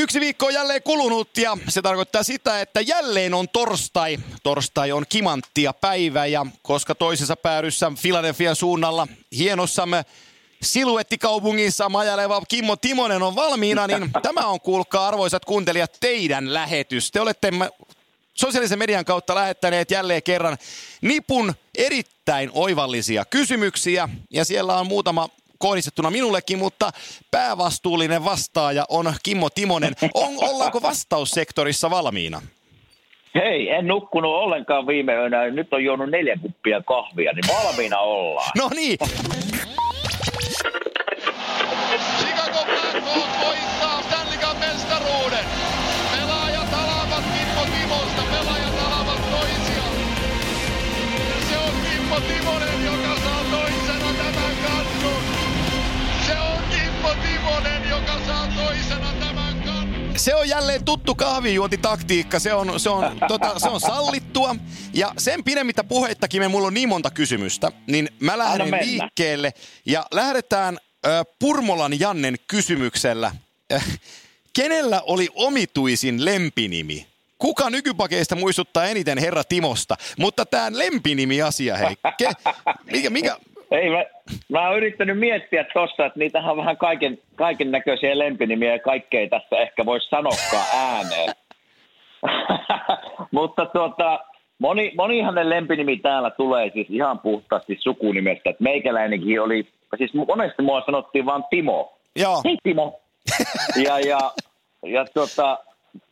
Yksi viikko on jälleen kulunut ja se tarkoittaa sitä, että jälleen on torstai. Torstai on kimanttia päivä ja koska toisessa päädyssä Filadelfian suunnalla hienossamme siluettikaupungissa majaleva Kimmo Timonen on valmiina, niin tämä on kuulkaa arvoisat kuuntelijat teidän lähetys. Te olette sosiaalisen median kautta lähettäneet jälleen kerran nipun erittäin oivallisia kysymyksiä ja siellä on muutama kohdistettuna minullekin, mutta päävastuullinen vastaaja on Kimmo Timonen. On, ollaanko vastaussektorissa valmiina? Hei, en nukkunut ollenkaan viime yönä. Nyt on juonut neljä kuppia kahvia, niin valmiina ollaan. No niin. Se on jälleen tuttu kahvijuontitaktiikka, se on, se, on, tota, se on sallittua. Ja sen pidemmittä puheittakin me mulla on niin monta kysymystä, niin mä lähden liikkeelle. Ja lähdetään ö, Purmolan Jannen kysymyksellä. Kenellä oli omituisin lempinimi? Kuka nykypakeista muistuttaa eniten herra Timosta? Mutta tämä lempinimi-asia, hei. Ke, mikä, mikä, Ei, mä, mä oon yrittänyt miettiä tossa, että niitähän on vähän kaiken, kaiken näköisiä lempinimiä ja kaikkea tässä ehkä voisi sanokaan ääneen. Mutta tuota, moni, monihan lempinimi täällä tulee siis ihan puhtaasti sukunimestä. että meikäläinenkin oli, siis monesti mua sanottiin vaan Timo. joo. Hei Timo. ja, ja, ja tota,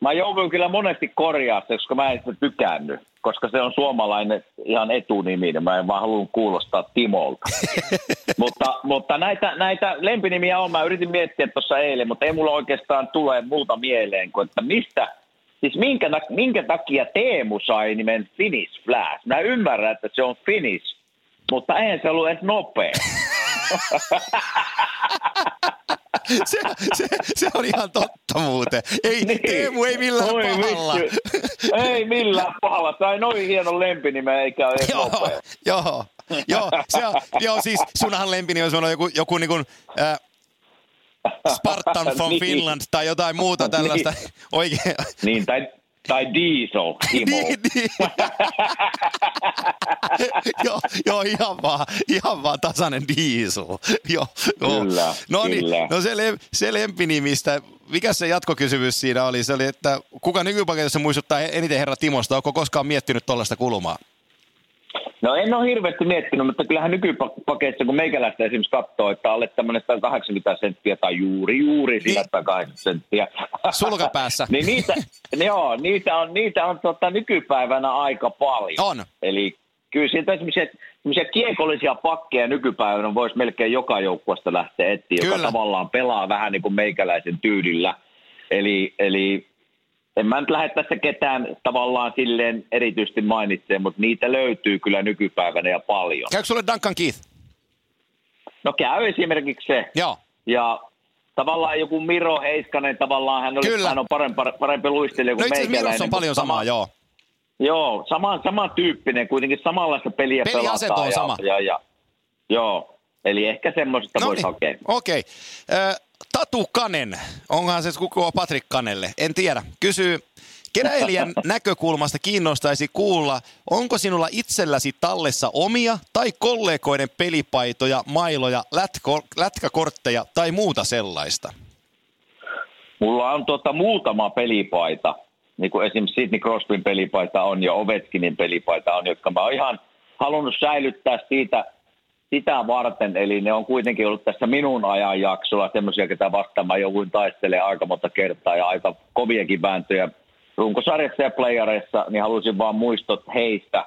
mä jouduin kyllä monesti korjaa koska mä en sitä tykännyt. Koska se on suomalainen ihan etunimi, niin mä en vaan halunnut kuulostaa Timolta. mutta, mutta näitä, näitä lempinimiä on, mä yritin miettiä tuossa eilen, mutta ei mulla oikeastaan tule muuta mieleen, kuin että mistä, siis minkä, minkä takia Teemu sai nimen Finish Flash. Mä ymmärrän, että se on Finish, mutta eihän se ollut edes nopea. Se, se, se on ihan totta muuten. Ei, Niin. Teemu ei millään Oi pahalla. vitsi. Ei millään pahalla. Tai noin hienon lempinimen eikä ole Joo, nopea. joo, joo, se on, joo, siis sunhan lempinimi on joku, joku niin kuin, äh, Spartan from Niin. Finland tai jotain muuta tällaista oikein. Niin, tai, tai Diesel, Timo. Niin, niin. joo, joo, ihan vaan, ihan vaan tasainen diesel. Joo, joo. Kyllä, no niin, kyllä. no se, lem, se lempinimistä, mikä se jatkokysymys siinä oli? Se oli, että kuka nykypaketissa muistuttaa eniten herra Timosta? Onko koskaan miettinyt tuollaista kulmaa? No en ole hirveästi miettinyt, mutta kyllähän nykypaketissa, kun meikäläistä esimerkiksi katsoo, että alle tämmöinen 180 senttiä tai juuri, juuri Niin. 180 senttiä. Sulkapäässä. niin niitä, joo, niitä on, niitä on tota, nykypäivänä aika paljon. On. Eli kyllä sieltä esimerkiksi semmoisia kiekollisia pakkeja nykypäivänä voisi melkein joka joukkueesta lähteä etsiä, joka Kyllä. tavallaan pelaa vähän niin kuin meikäläisen tyylillä. Eli, eli en mä nyt lähde tässä ketään tavallaan silleen erityisesti mainitsemaan, mutta niitä löytyy kyllä nykypäivänä ja paljon. Käykö sulle Duncan Keith? No käy esimerkiksi se. Joo. Ja tavallaan joku Miro Heiskanen, tavallaan hän, oli, Kyllä. hän on parempi, parempi luistelija No kuin asiassa meikäläinen. Mirossa on paljon samaa, joo. Joo, sama, samantyyppinen, kuitenkin samanlaista peliä Peliasento pelataan. on sama. Ja, ja, ja, joo, eli ehkä semmoisesta voisi hakea. No niin. okei. Okay. Tatu Kanen, onhan se kukua Patrik Kanelle, en tiedä. Kysyy, keräilijän näkökulmasta kiinnostaisi kuulla, onko sinulla itselläsi tallessa omia tai kollegoiden pelipaitoja, mailoja, lätko, lätkäkortteja tai muuta sellaista? Mulla on tuota muutama pelipaita, niin kuin esimerkiksi Sidney Crosbyn pelipaita on ja Ovechkinin pelipaita on, jotka mä oon ihan halunnut säilyttää siitä, sitä varten. Eli ne on kuitenkin ollut tässä minun ajanjaksolla semmoisia, ketä vastaan mä jouduin taistelemaan aika monta kertaa ja aika koviakin vääntöjä runkosarjassa ja playareissa, niin halusin vaan muistot heistä,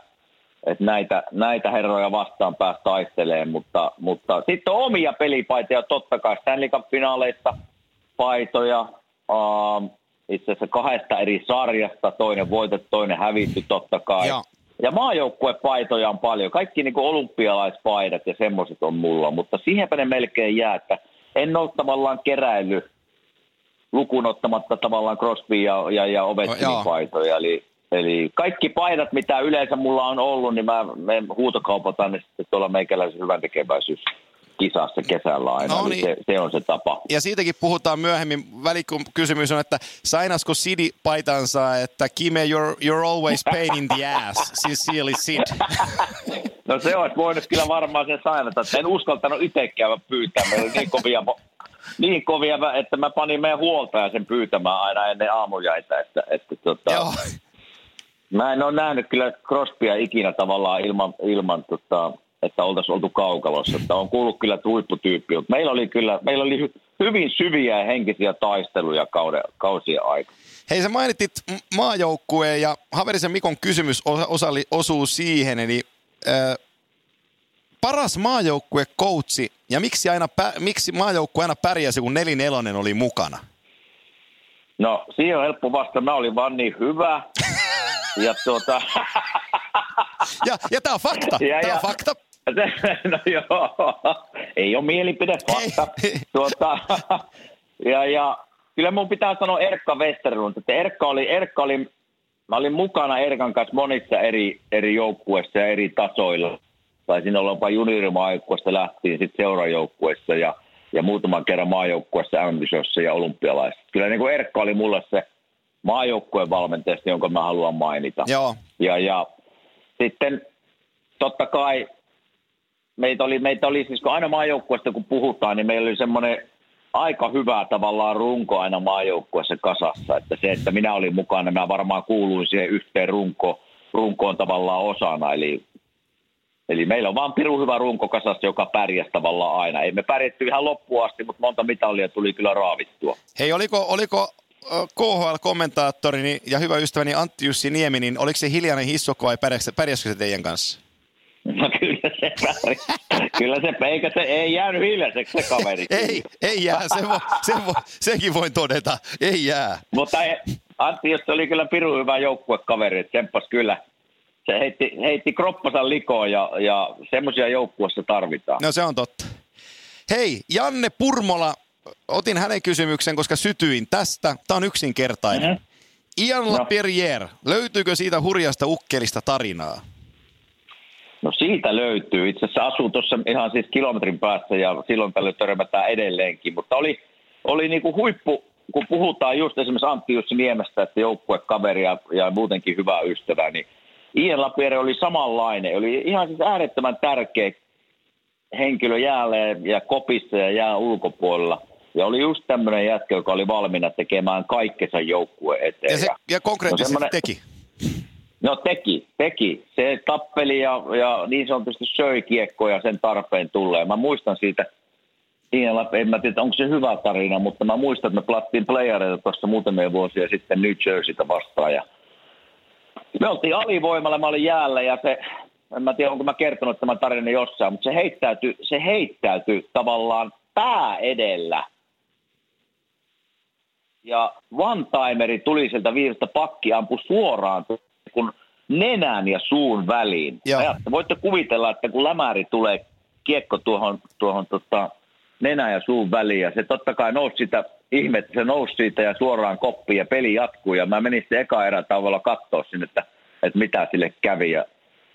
että näitä, näitä herroja vastaan päästä taistelemaan, mutta, mutta sitten omia pelipaitoja totta kai Stanley Cup-finaaleista paitoja, uh, itse asiassa kahdesta eri sarjasta, toinen voitettu, toinen hävitty totta kai. Joo. Ja maajoukkuepaitoja on paljon, kaikki niin kuin olympialaispaidat ja semmoiset on mulla, mutta siihenpä ne melkein jää, että en ole tavallaan keräily lukuun ottamatta tavallaan Crosby ja, ja, ja No. Ovechkinin paitoja, eli Eli kaikki paidat, mitä yleensä mulla on ollut, niin mä menen huutokaupataan ne sitten tuolla meikäläisen hyvän tekeväisyys kisassa kesällä aina. No No, niin. se, se, on se tapa. Ja siitäkin puhutaan myöhemmin. Välikysymys on, että sainasko Sidi paitansa, että Kime, you're, you're always pain in the ass. Sincerely Sid. No se olisi voinut kyllä varmaan sen sainata. että En uskaltanut itse käydä pyytämään. Meillä oli niin kovia, niin kovia, että mä panin meidän huoltaja sen pyytämään aina ennen aamujaita. Että, että tota, Joo. Mä en ole nähnyt kyllä Crosbya ikinä tavallaan ilman, ilman tota, että oltaisiin oltu kaukalossa. Että on kuullut kyllä huipputyyppi, mutta meillä oli kyllä meillä oli hy- hyvin syviä ja henkisiä taisteluja kauden, kausien aikana. Hei, sä mainitit maajoukkueen ja Haverisen Mikon kysymys osa, osali, osuu siihen, eli äh, paras maajoukkue coachi ja miksi, aina miksi maajoukkue aina pärjäsi, kun nelinelonen oli mukana? No, siihen on helppo vastata. Mä olin vaan niin hyvä. Ja tuota... Ja, ja tämä on fakta, Ja- tämä on ja- fakta. No joo, ei ole mielipide, fakta. Tuota, ja, ja kyllä mun pitää sanoa Erkka Westerlund, että Erkka oli, Erkka oli, mä olin mukana Erkan kanssa monissa eri, eri joukkueissa ja eri tasoilla. Taisin olla jopa juniorimaajoukkueesta lähtien sitten seurajoukkueessa ja, ja muutaman kerran maajoukkueessa m ja olympialaisissa. Kyllä niin kuin Erkka oli mulle se maajoukkueen valmentajasta, jonka mä haluan mainita. Joo, Ja, ja sitten totta kai meitä oli, meitä oli siis kun aina maajoukkueesta kun puhutaan, niin meillä oli semmoinen aika hyvä tavallaan runko aina maajoukkueessa kasassa. Että se, että minä olin mukana, mä varmaan kuuluin siihen yhteen runko, runkoon tavallaan osana. Eli, eli meillä on vaan pirun hyvä runko kasassa, joka pärjäsi tavallaan aina. Ei me pärjätty ihan loppuun asti, mutta monta mitalia tuli kyllä raavittua. Hei, oliko, oliko KHL-kommentaattorini ja hyvä ystäväni Antti Jussi Niemi, niin oliko se hiljainen hissokko vai pärjäskö se teidän kanssa? No kyllä se. Kyllä se, eikä se, ei jäänyt hiljaiseksi se kaveri. Ei, ei jää, se vo, se vo, senkin voin todeta, ei jää. Mutta ei, Antti jos oli kyllä pirun hyvä joukkuekaveri, että tsemppas kyllä. Se heitti, heitti kroppansa likoon ja, ja semmoisia joukkueessa tarvitaan. No se on totta. Hei, Janne Purmola, otin hänen kysymyksen, koska sytyin tästä. Tämä on yksinkertainen. Mhm. Ian No. Löytyykö siitä hurjasta ukkelista tarinaa? No siitä löytyy. Itse asiassa asuu tuossa ihan siis kilometrin päässä ja silloin tällöin törmätään edelleenkin. Mutta oli, oli niinku huippu, kun puhutaan just esimerkiksi Antti Jussi Niemestä, että joukkuekaveri ja, ja muutenkin hyvä ystävä, niin Ian Lapierre oli samanlainen. Oli ihan siis äärettömän tärkeä henkilö jäällä ja kopissa ja jää ulkopuolella. Ja oli just tämmöinen jätkä, joka oli valmiina tekemään kaikkensa joukkueen eteen. Ja, se, ja konkreettisesti no teki. No teki, teki. Se tappeli ja, ja niin sanotusti söi kiekkoja sen tarpeen tulee. Mä muistan siitä, siinä, en mä tiedä onko se hyvä tarina, mutta mä muistan, että me plattiin playereita tuossa muutamia vuosia sitten New Jerseytä vastaan. Ja me oltiin alivoimalla, mä olin jäällä ja se, en mä tiedä onko mä kertonut tämän tarinan jossain, mutta se heittäytyi, se heittäytyi tavallaan pää edellä ja one-timeri tuli sieltä viidestä pakki, ampui suoraan nenän ja suun väliin. Joo. Ajatte, voitte kuvitella, että kun lämäri tulee kiekko tuohon, tuohon tota, nenän ja suun väliin, ja se totta kai nousi sitä, ihme, että se nousi siitä ja suoraan koppiin ja peli jatkuu, ja mä menin sitten eka erätauolla katsoa sinne, että, että mitä sille kävi, ja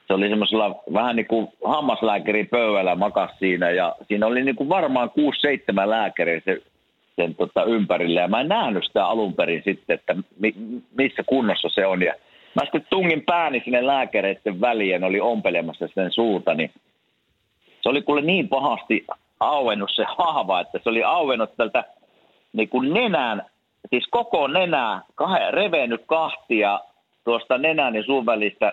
se oli semmoisella vähän niin kuin hammaslääkärin pöydällä makas siinä, ja siinä oli niin kuin varmaan 6-7 lääkäriä se sen tota, ympärille. Ja mä en nähnyt sitä alun perin sitten, että mi, missä kunnossa se on. Ja mä sitten tungin pääni sinne lääkäreiden väliin oli ompelemassa sen suuta, niin se oli kuule niin pahasti auennut se haava, että se oli auennut tältä niin kuin nenän, siis koko nenää, kahden, revennyt kahtia tuosta nenän ja suun välistä,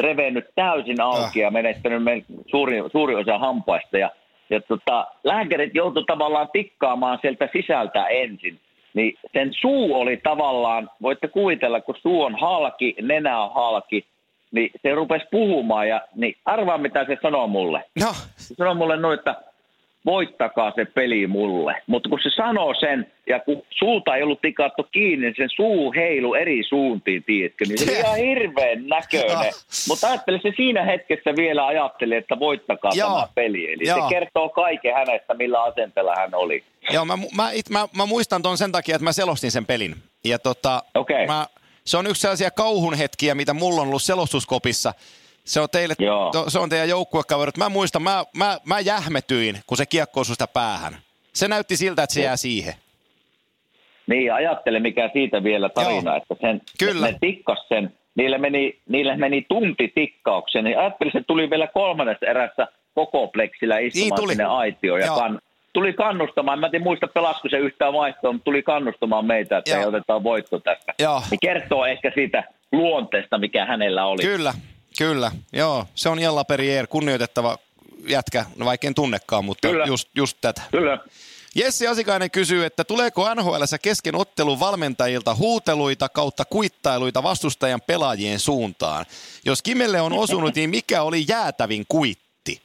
revennyt täysin auki ja menettänyt me suuri, suuri osa hampaista. Ja, ja tota, lääkärit joutu tavallaan tikkaamaan sieltä sisältä ensin. Niin sen suu oli tavallaan, voitte kuvitella, kun suu on halki, nenä on halki, niin se rupesi puhumaan ja niin arvaa mitä se sanoo mulle. No, Se sanoi mulle noin, että voittakaa se peli mulle. Mutta kun se sanoo sen, ja kun suuta ei ollut tikattu kiinni, niin sen suu heilu eri suuntiin, tiedätkö? Niin se oli ihan hirveän näköinen. Mutta ajattele, se siinä hetkessä vielä ajatteli, että voittakaa Joo. tämä peli. Eli Joo. se kertoo kaiken hänestä, millä asenteella hän oli. Joo, mä, mä, it, mä, mä muistan ton sen takia, että mä selostin sen pelin. Ja tota, Okei. mä, se on yksi sellaisia kauhun hetkiä, mitä mulla on ollut selostuskopissa. Se on, teille, Joo. to, se on teidän joukkuekaverit. Mä muistan, mä, mä, mä jähmetyin, kun se kiekko osui sitä päähän. Se näytti siltä, että se jää siihen. Niin, ajattele mikä siitä vielä tarina, Joo. että sen, Kyllä. ne tikkas sen, niille meni, niille meni tunti tikkaukseen, niin ajattelin, että tuli vielä kolmannessa erässä koko pleksillä istumaan Niin tuli. sinne aitioon ja Joo. kan, tuli kannustamaan, mä en muista pelasko se yhtään vaihtoa, mutta tuli kannustamaan meitä, että Joo. ei otetaan voitto tästä. Joo. Niin kertoo ehkä siitä luonteesta, mikä hänellä oli. Kyllä, kyllä. Joo, se on Jalla Perrier, kunnioitettava jätkä, no vaikka en tunnekaan, mutta Kyllä. just, just tätä. Kyllä. Jesse Asikainen kysyy, että tuleeko NHL kesken ottelun valmentajilta huuteluita kautta kuittailuita vastustajan pelaajien suuntaan? Jos Kimelle on osunut, niin mikä oli jäätävin kuitti?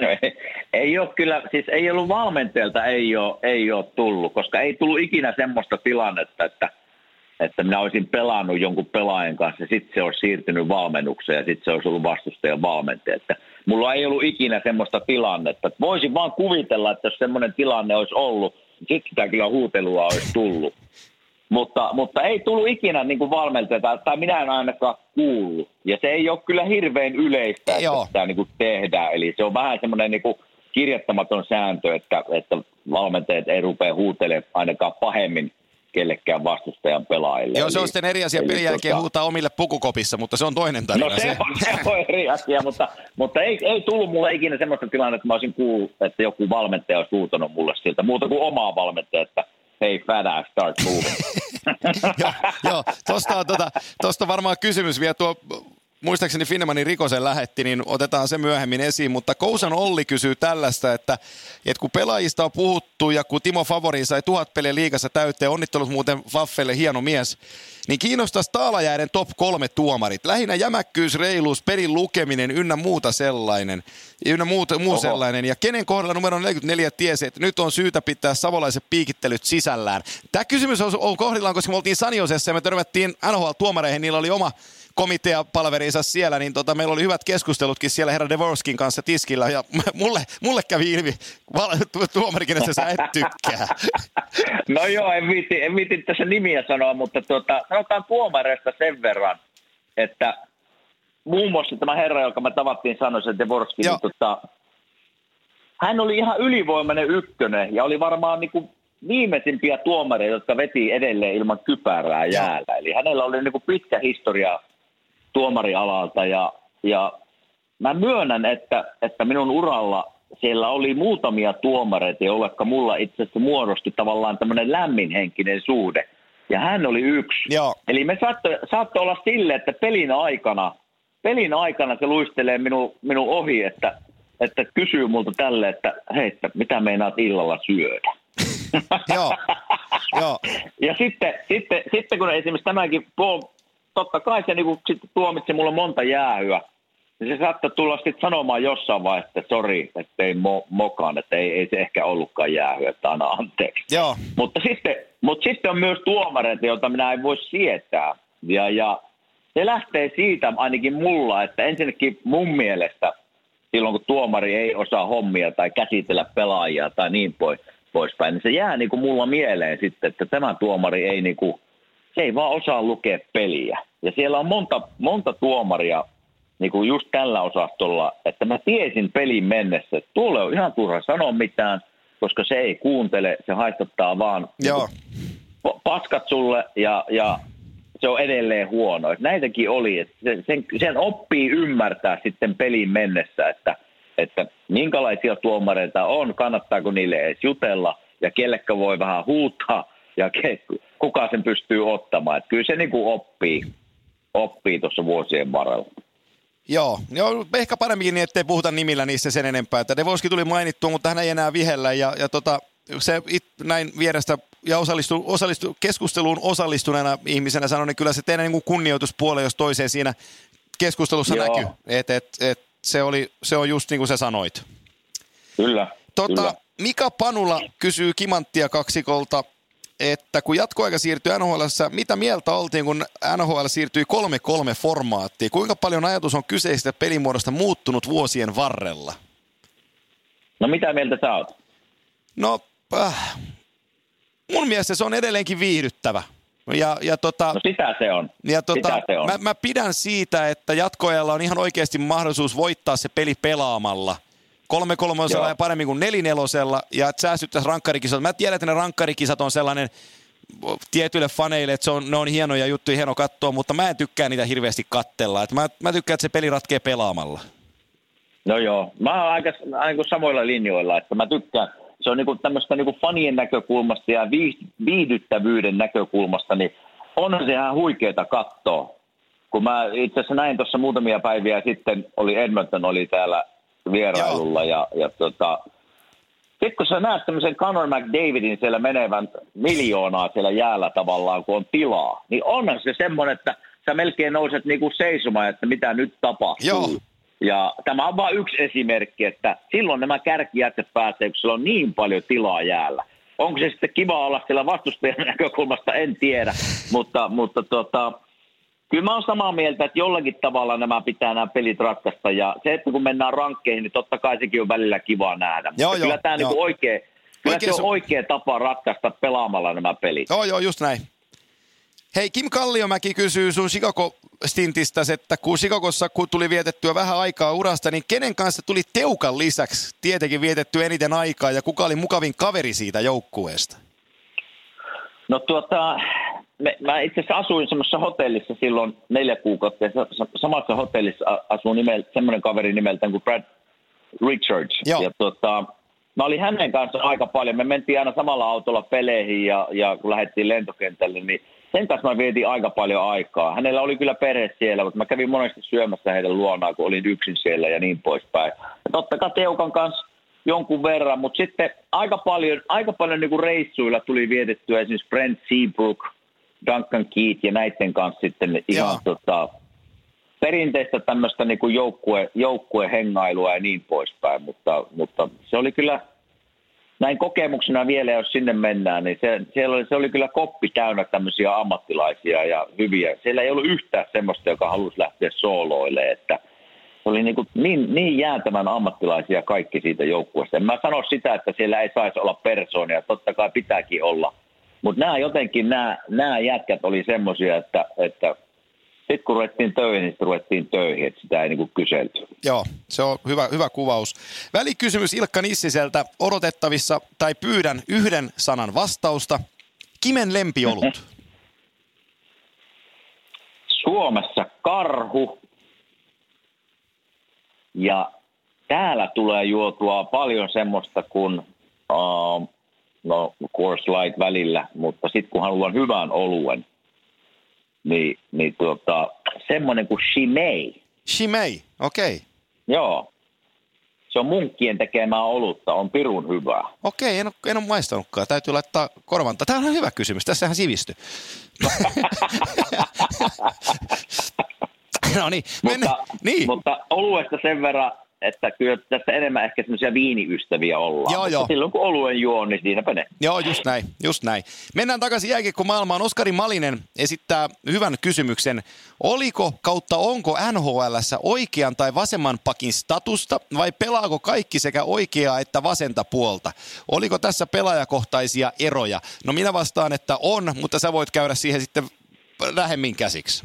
No, ei, ei ole kyllä, siis ei ollut valmentajalta, ei ole, ei ole tullut, koska ei tullut ikinä semmoista tilannetta, että, että minä olisin pelannut jonkun pelaajan kanssa ja sitten se olisi siirtynyt valmennukseen ja sitten se olisi ollut vastustajan valmentaja. Että mulla ei ollut ikinä semmoista tilannetta. Voisin vaan kuvitella, että jos semmoinen tilanne olisi ollut, niin sitten sitä kyllä huutelua olisi tullut. Mutta, mutta ei tullut ikinä niin kuin valmentajalta, tai minä en ainakaan kuullut. Ja se ei ole kyllä hirveän yleistä, että Joo. sitä niin kuin tehdään. Eli se on vähän semmoinen niin kuin kirjattamaton sääntö, että, että valmentajat ei rupea huutelemaan ainakaan pahemmin kellekään vastustajan pelaajille. Joo, se on sitten eri asia eli pelin jälkeen tota- huutaa omille pukukopissa, mutta se on toinen tarina. No se on, se on eri asia, mutta, mutta ei, ei tullut mulle ikinä semmoista tilannetta, että mä olisin kuullut, että joku valmentaja olisi huutanut mulle siltä, muuta kuin omaa valmentaja, että hei fat ass, start moving. joo, joo tosta, on, tota, tosta on varmaan kysymys vielä tuo, muistaakseni Finnemanin Rikosen lähetti, niin otetaan se myöhemmin esiin, mutta Kousan Olli kysyy tällaista, että, että kun pelaajista on puhuttu ja kun Timo Favori sai tuhat peliä liigassa täyteen, onnittelut muuten Faffelle, hieno mies, niin kiinnostaisi Taalajäiden top kolme tuomarit. Lähinnä jämäkkyys, reiluus, pelin lukeminen ynnä muuta sellainen. Ynnä muuta, muu Oho. sellainen. Ja kenen kohdalla numero 44 tiesi, että nyt on syytä pitää savolaiset piikittelyt sisällään. Tämä kysymys on, on kohdillaan, koska me oltiin Saniosessa ja me törmättiin NHL-tuomareihin. Niillä oli oma komiteapalverinsa siellä, niin tota, meillä oli hyvät keskustelutkin siellä herra Devorskin kanssa tiskillä. Ja mulle, mulle kävi ilmi val- tuomarikin, että sä et tykkää. No joo, en viitti, en viitti tässä nimiä sanoa, mutta tuota, sanotaan tuomareista sen verran, että muun muassa tämä herra, joka me tavattiin sanoa, se Devorski, Joo. niin tota, hän oli ihan ylivoimainen ykkönen ja oli varmaan niin kuin viimeisimpiä tuomareita, jotka veti edelleen ilman kypärää jäällä. Eli hänellä oli niin kuin pitkä historia tuomarialalta ja, ja mä myönnän, että, että minun uralla siellä oli muutamia tuomareita, joille mulla itse asiassa muodosti tavallaan tämmöinen lämminhenkinen suhde. Ja hän oli yksi. Joo. Eli me saattoi, saattoi olla sille, että pelin aikana, pelin aikana se luistelee minun, minun ohi, että, että kysyy multa tälle, että hei, että mitä meinaat illalla syödä. Joo, joo. Ja sitten, sitten, sitten kun esimerkiksi tämäkin, totta kai se niin sitten tuomitsi mulle monta jäähyä, niin se saattoi tulla sitten sanomaan jossain vaiheessa, että sori, että ei mo, mokaan, että ei, ei se ehkä ollutkaan jäähyä, että anna anteeksi. Joo, Mutta sitten, mutta sitten on myös tuomareita, joita minä en voi sietää. Ja, ja se lähtee siitä ainakin mulla, että ensinnäkin mun mielestä silloin kun tuomari ei osaa hommia tai käsitellä pelaajia tai niin pois, poispäin, niin se jää niin kuin mulla mieleen sitten, että tämä tuomari ei niin kuin, se ei vaan osaa lukea peliä. Ja siellä on monta, monta tuomaria niin kuin just tällä osastolla, että mä tiesin pelin mennessä, että tuolle on ihan turha sanoa mitään, koska se ei kuuntele, se haistattaa vaan joo. pa- paskat sulle ja, ja se on edelleen huono. Et näitäkin oli, että sen, sen, sen oppii ymmärtää sitten pelin mennessä, että, että minkälaisia tuomareita on, kannattaako niille edes jutella ja kellekä voi vähän huutaa ja ke, kuka sen pystyy ottamaan. Et kyllä se niin kuin oppii, oppii tuossa vuosien varrella. Joo, joo, ehkä paremminkin niin, ettei puhuta nimillä niissä sen enempää. Että Devoski tuli mainittua, mutta hän ei enää vihellä. Ja, ja tota, se it, näin vierestä ja osallistu, osallistu, keskusteluun osallistuneena ihmisenä sanon, niin kyllä se teidän niin kuin kunnioituspuole, jos toiseen siinä keskustelussa Joo. näkyy. Et, et, et, se, oli, se on just niin kuin sä sanoit. Kyllä, Tota, kyllä. Mika Panula kysyy Kimanttia kaksikolta, että kun jatkoaika siirtyi NHL, mitä mieltä oltiin, kun NHL siirtyi 3-3 formaattiin? Kuinka paljon ajatus on kyseisestä pelimuodosta muuttunut vuosien varrella? No mitä mieltä sä oot? No, äh, mun mielestä se on edelleenkin viihdyttävä. Ja, ja, tota, No sitä se on. ja tota, sitä se on. mä, mä pidän siitä, että jatkoajalla on ihan oikeasti mahdollisuus voittaa se peli pelaamalla. Kolme kolmosella ja paremmin kuin nelinelosella, ja että säästyttäisiin rankkarikisat. Mä tiedän, että ne rankkarikisat on sellainen tietyille faneille, että se on, ne on hienoja juttuja, hieno katsoa, mutta mä en tykkää niitä hirveästi kattella. Et mä, mä tykkään, että se peli ratkee pelaamalla. No joo, mä oon aika, aika samoilla linjoilla, että mä tykkään, se on niinku tämmöistä niinku fanien näkökulmasta ja viih- viihdyttävyyden näkökulmasta, niin on se ihan huikeeta katsoa. Kun mä itse asiassa näin tuossa muutamia päiviä sitten, oli Edmonton oli täällä vierailulla ja, ja tota, sitten kun sä näet tämmöisen Conor McDavidin siellä menevän miljoonaa siellä jäällä tavallaan, kun on tilaa, niin onhan se semmoinen, että sä melkein nouset niinku seisomaan, että mitä nyt tapahtuu. Joo. Ja tämä on vain yksi esimerkki, että silloin nämä kärkijätset pääsee, kun sillä on niin paljon tilaa jäällä. Onko se sitten kiva olla siellä vastustajan näkökulmasta, en tiedä, mutta, mutta tota, kyllä mä oon samaa mieltä, että jollakin tavalla nämä pitää nämä pelit ratkaista. Ja se, että kun mennään rankkeihin, niin totta kai sekin on välillä kiva nähdä. Mutta Joo, kyllä joo, tämä joo. niinku oikein, kyllä Oikein se on oikea tapa ratkaista pelaamalla nämä pelit. Joo, joo, just näin. Hei, Kim Kalliomäki kysyy sun Chicago-stintistä, että kun Chicagossa kun tuli vietettyä vähän aikaa urasta, niin kenen kanssa tuli Teukan lisäksi tietenkin vietetty eniten aikaa ja kuka oli mukavin kaveri siitä joukkueesta? No tuota, me, mä itse asiassa asuin semmoisessa hotellissa silloin neljä kuukautta, ja sa- sa- samassa hotellissa asuu nimel, semmoinen kaveri nimeltään kuin Brad Richards. Joo. Ja tuota, mä olin hänen kanssa aika paljon. Me mentiin aina samalla autolla peleihin, ja, ja kun lähdettiin lentokentälle, niin sen kanssa mä vietin aika paljon aikaa. Hänellä oli kyllä perhe siellä, mutta mä kävin monesti syömässä heidän luonaan, kun olin yksin siellä ja niin poispäin. Ja totta kai Teukan kanssa jonkun verran, mutta sitten aika paljon, aika paljon niin kuin reissuilla tuli vietettyä esimerkiksi Brent Seabrook, Duncan Keith ja näiden kanssa sitten ihan Joo. tota, perinteistä tämmöistä niin kuin joukkue, joukkuehengailua ja niin poispäin, mutta, mutta se oli kyllä näin kokemuksena vielä, jos sinne mennään, niin se, siellä oli, se oli kyllä koppi täynnä tämmöisiä ammattilaisia ja hyviä. Siellä ei ollut yhtään semmoista, joka halusi lähteä sooloille, että se oli niin, kuin niin, niin jäätävän ammattilaisia kaikki siitä joukkueesta. En mä sano sitä, että siellä ei saisi olla persoonia, totta kai pitääkin olla. Mutta nämä jotenkin, nämä, nämä jätkät oli semmoisia, että, että sitten kun ruvettiin töihin, niin ruvettiin töihin, että sitä ei niin kuin kyselty. Joo, se on hyvä, hyvä kuvaus. Välikysymys Ilkka Nissiseltä odotettavissa, tai pyydän yhden sanan vastausta. Kimen lempiolut. Suomessa karhu ja täällä tulee juotua paljon semmoista kuin, uh, no course light välillä, mutta sitten kun haluan hyvän oluen, niin, niin tuota, semmoinen kuin Shimei. Shimei, okei. Okay. Joo. Se on munkkien tekemää olutta, on pirun hyvää. Okei, en ole, en ole maistanutkaan. Täytyy laittaa korvanta. Tämä on hyvä kysymys. Tässähän sivistyi. no niin, mennä. Mutta, Niin. mutta oluesta sen verran, että kyllä tässä enemmän ehkä semmoisia viiniystäviä ollaan. Joo, joo. Silloin kun oluen juo, niin siinäpä ne. Joo, just näin, just näin. Mennään takaisin jääkiekko-maailmaan. Oskari Malinen esittää hyvän kysymyksen. Oliko kautta onko NHLssä oikean tai vasemman pakin statusta vai pelaako kaikki sekä oikeaa että vasenta puolta? Oliko tässä pelaajakohtaisia eroja? No minä vastaan, että on, mutta sä voit käydä siihen sitten lähemmin käsiksi.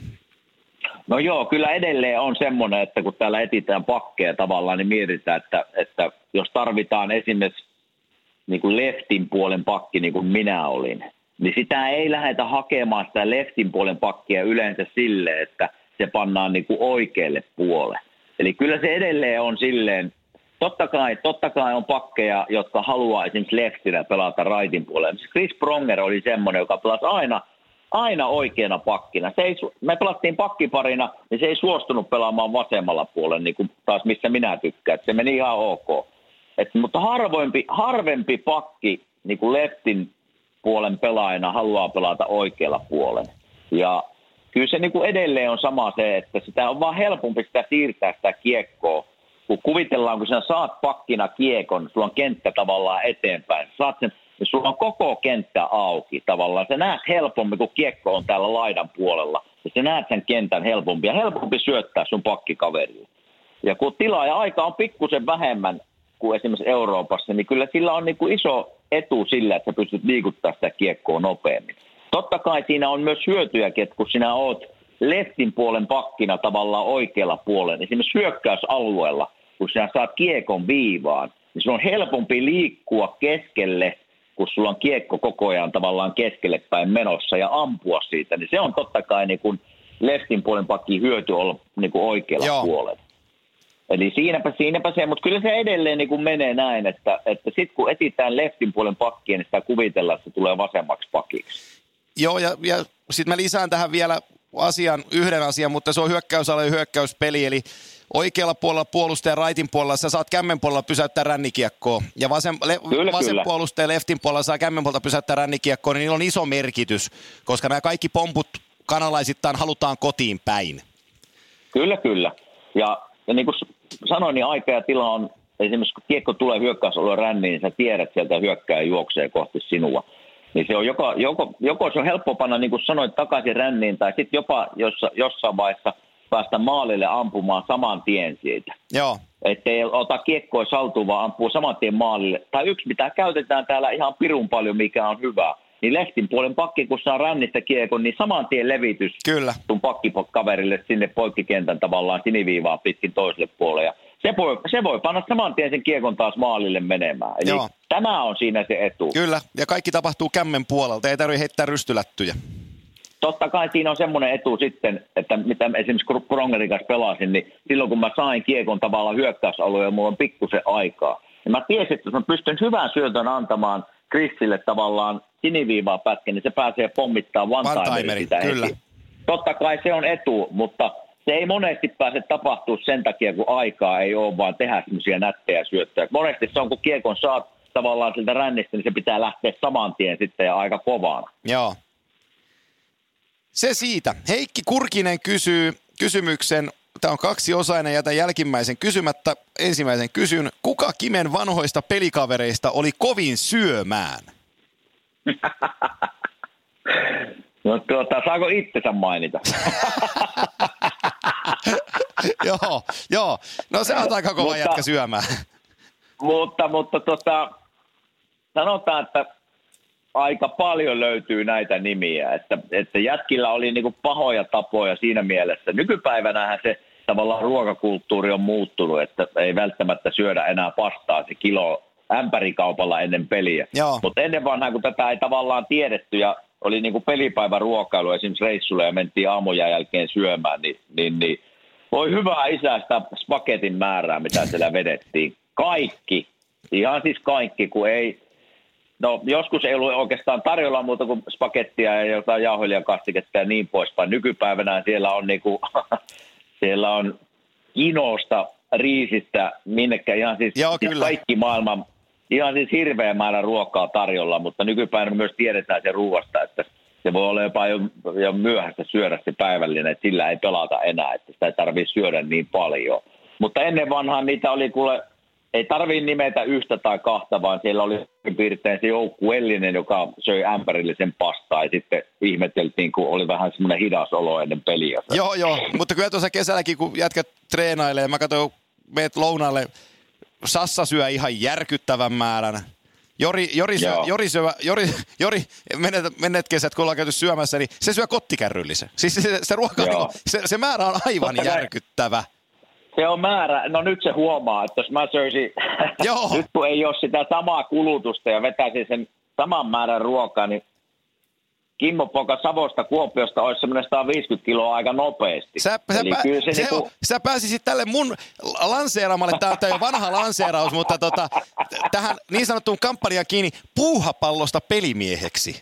No joo, kyllä edelleen on semmoinen, että kun täällä etitään pakkeja tavallaan, niin mietitään, että, että jos tarvitaan esimerkiksi niin kuin leftin puolen pakki, niin kuin minä olin, niin sitä ei lähdetä hakemaan sitä leftin puolen pakkia yleensä sille, että se pannaan niin kuin oikealle puolelle. Eli kyllä se edelleen on silleen, totta kai, totta kai on pakkeja, jotka haluaa esimerkiksi leftillä pelata raitin puolelle. Chris Pronger oli semmoinen, joka pelasi aina aina oikeana pakkina. Se ei, me pelattiin pakkiparina, niin se ei suostunut pelaamaan vasemmalla puolella, niin kuin taas missä minä tykkään. Se meni ihan ok. Et, mutta harvoimpi, harvempi pakki niin kuin leftin puolen pelaajana haluaa pelata oikealla puolella. Ja kyllä se niin kuin edelleen on sama se, että sitä on vaan helpompi sitä siirtää sitä kiekkoa, kun kuvitellaan, kun sinä saat pakkina kiekon, sulla on kenttä tavallaan eteenpäin, saat sen, niin sulla on koko kenttä auki tavallaan. Sä näet helpommin, kun kiekko on täällä laidan puolella, ja sä näet sen kentän helpompi, ja helpompi syöttää sun pakkikaverille. Ja kun tilaa ja aika on pikkusen vähemmän kuin esimerkiksi Euroopassa, niin kyllä sillä on niin kuin iso etu sillä, että sä pystyt liikuttaa sitä kiekkoa nopeammin. totta kai siinä on myös hyötyjäkin, että kun sinä oot leftin puolen pakkina tavallaan oikealla puolella, esimerkiksi hyökkäysalueella, kun sinä saat kiekon viivaan, niin se on helpompi liikkua keskelle, kun sulla on kiekko koko ajan tavallaan keskelle päin menossa ja ampua siitä, niin se on totta kai niin kuin leftin puolen pakki hyöty olla niin kuin oikealla Joo. puolella. Eli siinäpä, siinäpä se, mutta kyllä se edelleen niin kuin menee näin, että, että sitten kun etitään leftin puolen pakkia, niin sitä kuvitellaan, että se tulee vasemmaksi pakiksi. Joo, ja, ja sitten mä lisään tähän vielä asian, yhden asian, mutta se on hyökkäysala ja hyökkäyspeli, eli oikealla puolella puolustaja raitin puolella sä saat kämmen puolella pysäyttää rännikiekkoa, ja vasen, le, kyllä, vasen kyllä. puolustaja leftin puolella saa kämmen puolella pysäyttää rännikiekkoa, niin niillä on iso merkitys, koska nämä kaikki pomput kanalaisittain halutaan kotiin päin. Kyllä, kyllä. Ja, ja niin kuin sanoin, niin aika ja tila on, esimerkiksi kun kiekko tulee hyökkäysalueen ränniin, niin sä tiedät sieltä hyökkää juoksee kohti sinua. Niin se on joko, joko, joko se on helppo panna, niin kuin sanoit, takaisin ränniin, tai sitten jopa jossa, jossain vaiheessa päästä maalille ampumaan saman tien siitä. Joo. Että ei ota kiekkoa saltuun, vaan ampuu saman tien maalille. Tai yksi, mitä käytetään täällä ihan pirun paljon, mikä on hyvä, niin leftin puolen pakki, kun saa rännistä kiekon, niin saman tien levitys Kyllä. sun pakkikaverille sinne poikkikentän tavallaan siniviivaa pitkin toiselle puolelle. Ja se voi, se voi panna saman tien sen kiekon taas maalille menemään. Eli Joo. tämä on siinä se etu. Kyllä, ja kaikki tapahtuu kämmen puolelta, ei tarvitse heittää rystylättyjä. Totta kai siinä on semmoinen etu sitten, että mitä esimerkiksi Prongerin kanssa pelasin, niin silloin kun mä sain kiekon tavallaan hyökkäysalueen ja mulla on pikkusen aikaa, niin mä tiesin, että jos mä pystyn hyvän syötön antamaan Chrisille tavallaan siniviivaa pätkän, niin se pääsee pommittaa one sitä kyllä. Heti. Totta kai se on etu, mutta se ei monesti pääse tapahtua sen takia, kun aikaa ei ole, vaan tehdä semmoisia nättejä syöttöjä. Monesti se on, kun kiekon saat tavallaan siltä rännistä, niin se pitää lähteä saman tien sitten ja aika kovaan. Joo. Se siitä. Heikki Kurkinen kysyy kysymyksen, tämä on kaksi osainen, jätä jälkimmäisen kysymättä. Ensimmäisen kysyn, kuka Kimen vanhoista pelikavereista oli kovin syömään? No tuota, saako itsensä mainita? joo, joo. No se on aika kova mutta, jätkä syömään. mutta, mutta tota, sanotaan, että aika paljon löytyy näitä nimiä, että, että jätkillä oli niinku pahoja tapoja siinä mielessä. Nykypäivänähän se tavallaan ruokakulttuuri on muuttunut, että ei välttämättä syödä enää pastaa se kilo ämpärikaupalla ennen peliä. Mutta ennen vanhaa, kun tätä ei tavallaan tiedetty ja oli niin kuin pelipäivän ruokailu esimerkiksi reissulle ja mentiin aamuja jälkeen syömään, niin, niin, niin voi hyvää isää sitä spaketin määrää, mitä siellä vedettiin. Kaikki, ihan siis kaikki, kun ei, no joskus ei ollut oikeastaan tarjolla muuta kuin spakettia ja jotain jauhelijakastiketta ja niin poispäin. Nykypäivänä siellä on niinku, siellä on inosta, riisistä, minnekä ihan siis, Joo, siis kaikki maailman ihan siis hirveä määrä ruokaa tarjolla, mutta nykypäivänä myös tiedetään se ruoasta, että se voi olla jopa jo, jo myöhäistä syödä se päivällinen, että sillä ei pelata enää, että sitä ei tarvitse syödä niin paljon. Mutta ennen vanhaan niitä oli kuule, ei tarvii nimetä yhtä tai kahta, vaan siellä oli piirtein se joukkuellinen, joka söi ämpärillisen pastaa ja sitten ihmeteltiin, kun oli vähän semmoinen hidas olo ennen peliä. Joo, joo, mutta kyllä tuossa kesälläkin, kun jätkät treenailee, mä katsoin, meet lounalle Sassa syö ihan järkyttävän määrän. Jori, Jori, syö, Jori, syö, Jori, Jori menet, menet kesät, kun ollaan käyty syömässä, niin se syö kottikärryllisen. Siis se, se ruoka, se, se määrä on aivan Totta järkyttävä. Se on määrä. No nyt se huomaa, että jos mä söisin, Joo. nyt kun ei ole sitä samaa kulutusta ja vetäisin sen saman määrän ruokaa, niin Kimmo Poka Savosta Kuopiosta olisi semmoinen 150 kiloa aika nopeasti. Sä, sä, pä, se se niinku... on, sä pääsisit tälle mun lanseeramalle, tämä on jo vanha lanseeraus, mutta tota, tähän niin sanottuun kampanjaan kiinni puuhapallosta pelimieheksi.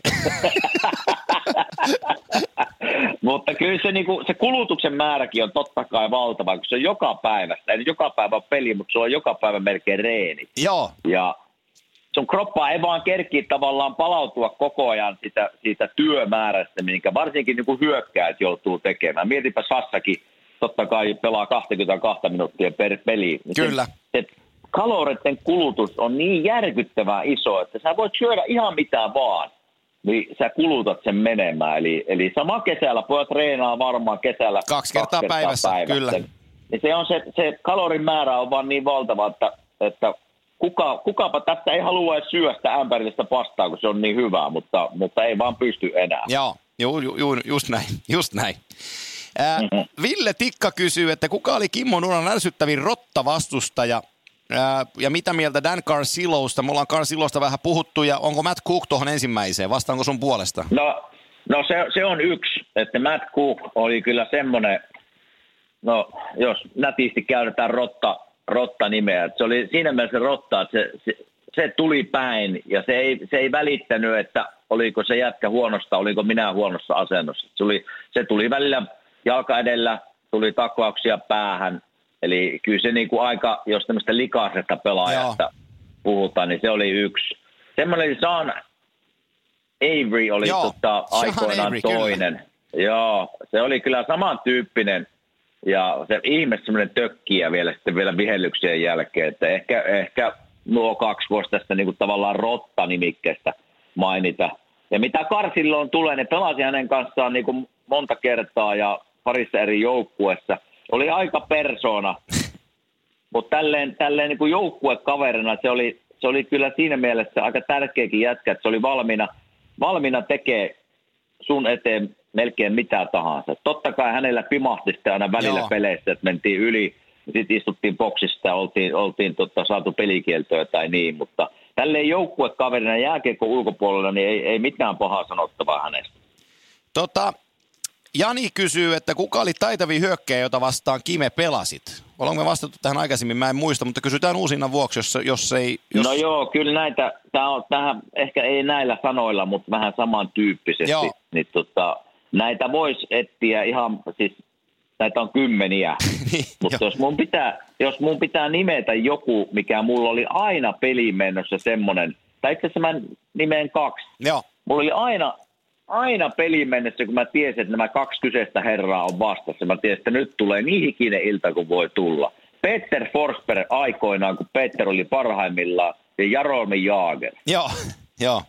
mutta kyllä se, niinku, se kulutuksen määräkin on totta kai valtava, kun se on joka päivä, ei joka päivä peli, mutta se on joka päivä melkein reeni. Joo. Ja sun kroppa ei vaan kerki tavallaan palautua koko ajan siitä, siitä työmäärästä, minkä varsinkin niin hyökkäät joutuu tekemään. Mietipä Sassakin, totta kai pelaa 22 minuuttia per peli. Niin Kyllä. Se, se kaloreiden kulutus on niin järkyttävää iso, että sä voit syödä ihan mitä vaan, niin sä kulutat sen menemään. Eli, eli sama kesällä, pojat treenaa varmaan kesällä kaksi kertaa, kaksi kertaa päivässä, päivässä, kyllä. Niin se, on se, se kalorin määrä on vaan niin valtava, että, että kuka, kukapa tästä ei halua edes syödä sitä ämpärillistä pastaa, kun se on niin hyvää, mutta, mutta ei vaan pysty enää. Joo, ju, ju, ju, just näin, just näin. Ää, Mhm. Ville Tikka kysyy, että kuka oli Kimmo Nuran ärsyttävin rottavastustaja ää, ja mitä mieltä Dan Carsillousta? Me ollaan Carsillousta vähän puhuttu ja onko Matt Cook tuohon ensimmäiseen? Vastaanko sun puolesta? No, no se, se on yksi, että Matt Cook oli kyllä semmoinen, no jos nätisti käytetään rotta, rotta-nimeä, että se oli siinä mielessä rotta, että se, se, se tuli päin ja se ei, se ei välittänyt, että oliko se jätkä huonosta, oliko minä huonossa asennossa. Se, oli, se tuli välillä jalka edellä, tuli taklauksia päähän, eli kyllä se niin kuin aika, jos tämmöistä likaisesta pelaajasta Joo. puhutaan, niin se oli yksi. Semmoinen Sean Avery oli Joo, tota, aikoinaan Avery, kyllä. toinen. Joo, se oli kyllä samantyyppinen ja se ihme semmoinen tökkiä vielä sitten vielä vihellyksien jälkeen, että ehkä, ehkä nuo kaksi voisi tästä niinku tavallaan rotta-nimikkeestä mainita. Ja mitä Karsilloon tulee, ne pelasi hänen kanssaan niinku monta kertaa ja parissa eri joukkuessa. Oli aika persona, mutta tälleen, tälleen niin kuin joukkuekaverina se oli, se oli kyllä siinä mielessä aika tärkeäkin jätkä, että se oli valmiina, valmiina tekee sun eteen melkein mitä tahansa. Totta kai hänellä pimahti sitten aina välillä Joo. Peleissä, että mentiin yli, sitten istuttiin boksista ja oltiin, oltiin tota, saatu pelikieltoa tai niin, mutta tälleen joukkuekaverina jääkiekko ulkopuolella, niin ei, ei mitään pahaa sanottavaa hänestä. Tota, Jani kysyy, että kuka oli taitavin hyökkäjä, jota vastaan Kime pelasit? Ollaanko me vastattu tähän aikaisemmin, mä en muista, mutta kysytään uusinnan vuoksi, jos, jos ei... Jos... No joo, kyllä näitä, tämä on tähän, ehkä ei näillä sanoilla, mutta vähän samantyyppisesti. Joo. Niin tota, näitä voisi etsiä ihan, siis näitä on kymmeniä. Niin, mutta jos mun, pitää, jos mun pitää nimetä joku, mikä mulla oli aina peliin mennessä semmoinen, tai itse asiassa mä nimeen kaksi. Joo, Mulla oli aina, aina peliin mennessä, kun mä tiesin, että nämä kaksi kyseistä herraa on vastassa. Mä tiesin, että nyt tulee niin hikinen ilta kuin voi tulla. Peter Forsberg aikoinaan, kun Peter oli parhaimmillaan, ja Jarolmi Jaager. joo, joo.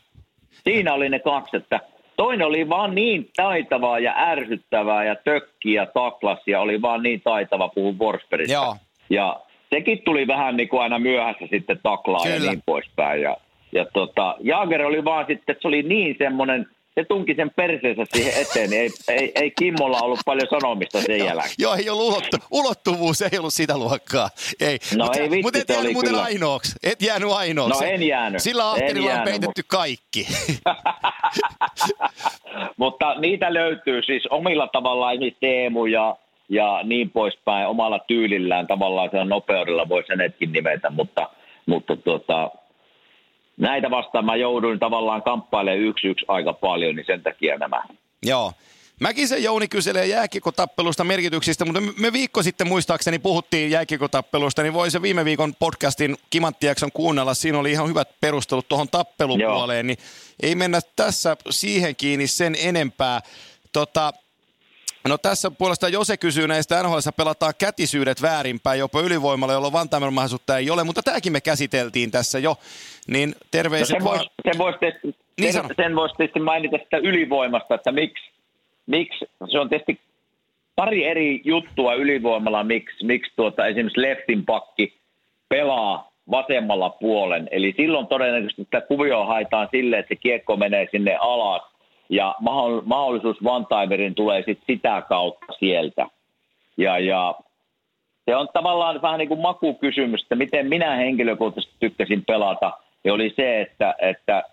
Siinä oli ne kaksi, että toinen oli vaan niin taitavaa ja ärsyttävää ja tökki ja taklas ja oli vaan niin taitava puhua Forsbergista. Joo. Ja sekin tuli vähän niin kuin aina myöhässä sitten taklaa Kyllä. ja niin poispäin. Ja, ja tota, Jaager oli vaan sitten, että se oli niin semmoinen, se tunki sen perseensä siihen eteen, niin ei, ei, ei Kimmolla ollut paljon sanomista sen jälkeen. Joo, ei ollut ulottu, ulottuvuus, ei ollut sitä luokkaa. Ei. No Mut- ei vitsi, Mut et jäänyt oli muuten kyllä. ainoaksi. Et jäänyt ainoaksi. No en jäänyt. Sillä ahterilla on peitetty kaikki. Mutta niitä löytyy siis omilla tavallaan esimerkiksi Teemu ja, ja niin poispäin omalla tyylillään tavallaan sen nopeudella voi senetkin nimetä, mutta, mutta tuota, näitä vastaan mä jouduin tavallaan kamppailemaan yksi yksi aika paljon, niin sen takia nämä. Joo. Mäkisen Jouni kyselee jääkiekotappelusta merkityksistä, mutta me viikko sitten muistaakseni puhuttiin jääkiekotappelusta, niin voi se viime viikon podcastin Kimanttiakson kuunnella. Siinä oli ihan hyvät perustelut tuohon tappelupuoleen, niin ei mennä tässä siihen kiinni sen enempää. Tota, No tässä puolesta Jose kysyy näistä NHL pelataan kätisyydet väärinpäin, jopa ylivoimalla, jolloin Vantaamen mahdollisuutta ei ole, mutta tämäkin me käsiteltiin tässä jo, niin No terveiset sen vaan. voisi sen vois tietysti, Niin sen, sen vois tietysti mainita sitä ylivoimasta, että miksi, miksi se on tietysti pari eri juttua ylivoimalla, miksi, miksi tuota, esimerkiksi leftin pakki pelaa vasemmalla puolen. Eli silloin todennäköisesti sitä kuvioa haetaan silleen, että se kiekko menee sinne alas ja mahdoll- mahdollisuus Vantaimerin tulee sit sitä kautta sieltä. Ja, ja se on tavallaan vähän niin kuin makukysymys, että miten minä henkilökohtaisesti tykkäsin pelata. Ja oli se, että, että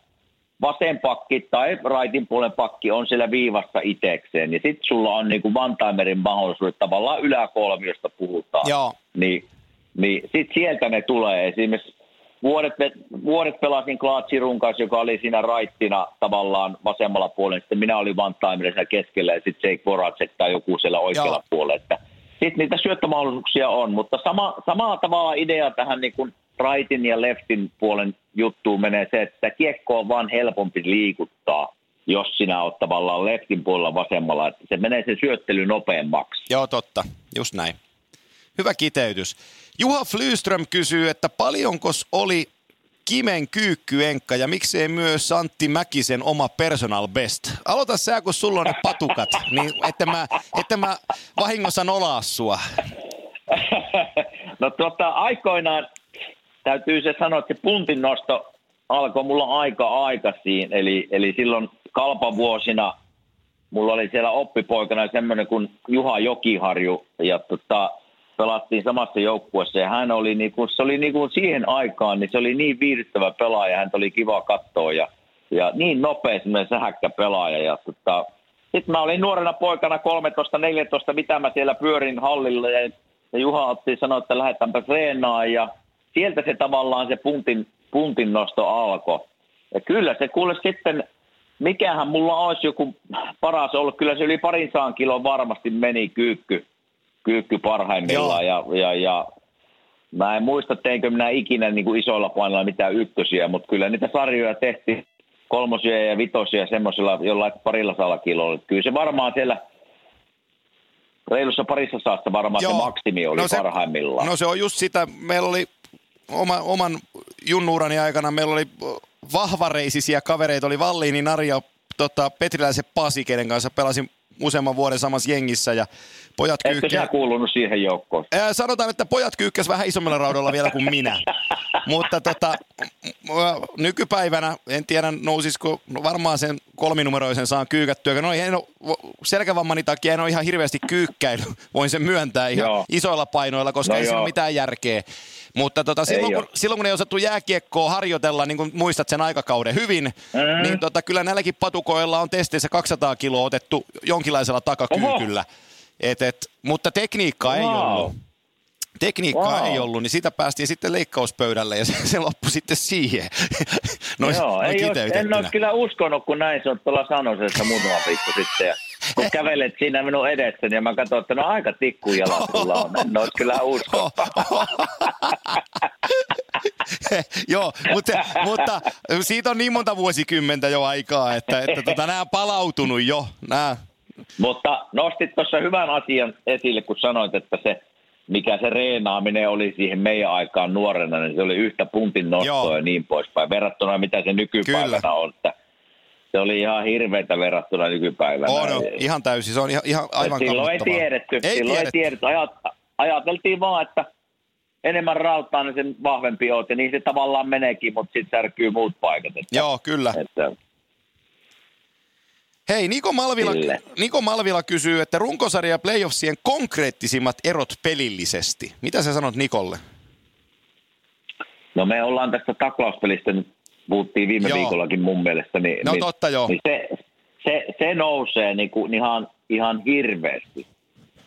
vasen pakki tai raitin puolen pakki on siellä viivassa itekseen. Ja sitten sulla on niin kuin Vantaimerin mahdollisuudet, tavallaan yläkolmiosta puhutaan. Joo. Niin, niin sitten sieltä ne tulee. Esimerkiksi vuodet, vuodet pelasin Klaatsirun kanssa, joka oli siinä raittina tavallaan vasemmalla puolella. Sitten minä olin Vantaimerin siellä keskellä ja sitten Jake Voracek tai joku siellä oikealla Joo. puolella. Että sitten niitä syöttömahdollisuuksia on, mutta sama, samalla tavalla idea tähän niin kuin rightin ja leftin puolen juttuun menee se, että sitä kiekkoa on vaan helpompi liikuttaa, jos sinä olet tavallaan leftin puolella vasemmalla, että se menee se syöttely nopeammaksi. Joo, totta. Just näin. Hyvä kiteytys. Juha Flyström kysyy, että paljonko oli Kimen kyykkyenkka ja miksei myös Antti Mäkisen oma personal best? Aloita sä, kun sulla on ne patukat, niin että mä, että mä vahingossa nolaa sua. no tota, aikoinaan, täytyy se sanoa, että se puntin nosto alkoi mulla aika aikaisin. Eli, eli silloin kalpavuosina mulla oli siellä oppipoikana semmoinen kuin Juha Jokiharju. Ja tota, pelattiin samassa joukkueessa ja hän oli, niinku, se oli niinku siihen aikaan, niin se oli niin viihdyttävä pelaaja, hän oli kiva katsoa ja, ja niin nopea semmoinen sähäkkä pelaaja. Ja tota, sitten mä olin nuorena poikana 13-14, mitä mä siellä pyörin hallilla ja, ja Juha otti sanoi, että lähdetäänpä treenaan ja sieltä se tavallaan se puntin, puntin nosto alkoi. Ja kyllä se kuule sitten, mikähän mulla olisi joku paras ollut, kyllä se yli parin saan kilon varmasti meni kyykky, kyykky parhaimmillaan ja, ja, ja Mä en muista, teinkö minä ikinä niin kuin isoilla painoilla mitään ykkösiä, mutta kyllä niitä sarjoja tehtiin kolmosia ja vitosia semmoisella jollain parilla saalla kilolla. Kyllä se varmaan siellä reilussa parissa saasta varmaan Joo. se maksimi oli no se, parhaimmillaan. No se on just sitä. Meillä oli oma, oman junnuurani aikana, meillä oli vahvareisisiä kavereita, oli Valliini, Narja, tota, Petriläisen Pasi, kenen kanssa pelasin useamman vuoden samassa jengissä ja pojat Etkö sä kuulunut siihen joukkoon? Ää, sanotaan, että pojat kyykkäs vähän isommilla raudoilla vielä kuin minä. Mutta tota, nykypäivänä, en tiedä nousisiko, no varmaan sen kolminumeroisen saan kyykättyä. No en ole, selkävammani takia en ole ihan hirveästi kyykkäily, voin sen myöntää ihan joo. isoilla painoilla, koska no ei siinä ole mitään järkeä. Mutta tota, silloin, kun, silloin kun ei osattu jääkiekkoa harjoitella, niin kuin muistat sen aikakauden hyvin, mm. niin tota, kyllä näilläkin patukoilla on testeissä 200 kiloa otettu jonkinlaisella takakyykyllä. Et, et, mutta tekniikkaa wow. ei ollut. Tekniikkaa wow. ei ollut, niin sitä päästiin sitten leikkauspöydälle ja se, se loppui sitten siihen. Nois, Joo, ei ole, en ole kyllä uskonut, kun näin on tuolla Sanosessa muutama viikko sitten. Ja kun kävelet siinä minun edessäni ja mä katson, että no aika tikkujalat sulla on. En ole kyllä usko. Joo, mutta, mutta siitä on niin monta vuosikymmentä jo aikaa, että, että tota, nämä on palautunut jo. Nämä. Mutta nostit tuossa hyvän asian esille, kun sanoit, että se mikä se reenaaminen oli siihen meidän aikaan nuorena, niin se oli yhtä puntin nostoa Joo. ja niin poispäin, verrattuna mitä se nykypäivänä Kyllä. on. Että se oli ihan hirveätä verrattuna nykypäivänä. On, no, ihan täysin, se on ihan, ihan aivan Silloin ei tiedetty, ei silloin tiedetty. ei tiedetty. Ajat, ajateltiin vaan, että enemmän rautaa, niin sen vahvempi oot, ja niin se tavallaan meneekin, mutta sitten särkyy muut paikat. Että, Joo, kyllä. Että, Hei, Niko Malvila, Niko Malvila kysyy, että runkosarja ja playoffsien konkreettisimmat erot pelillisesti. Mitä sä sanot Nikolle? No me ollaan tästä taklauspelistä, nyt puhuttiin viime joo. viikollakin mun mielestä. Niin, no niin, totta joo. Niin se, se, se nousee niin kuin ihan, ihan hirveästi.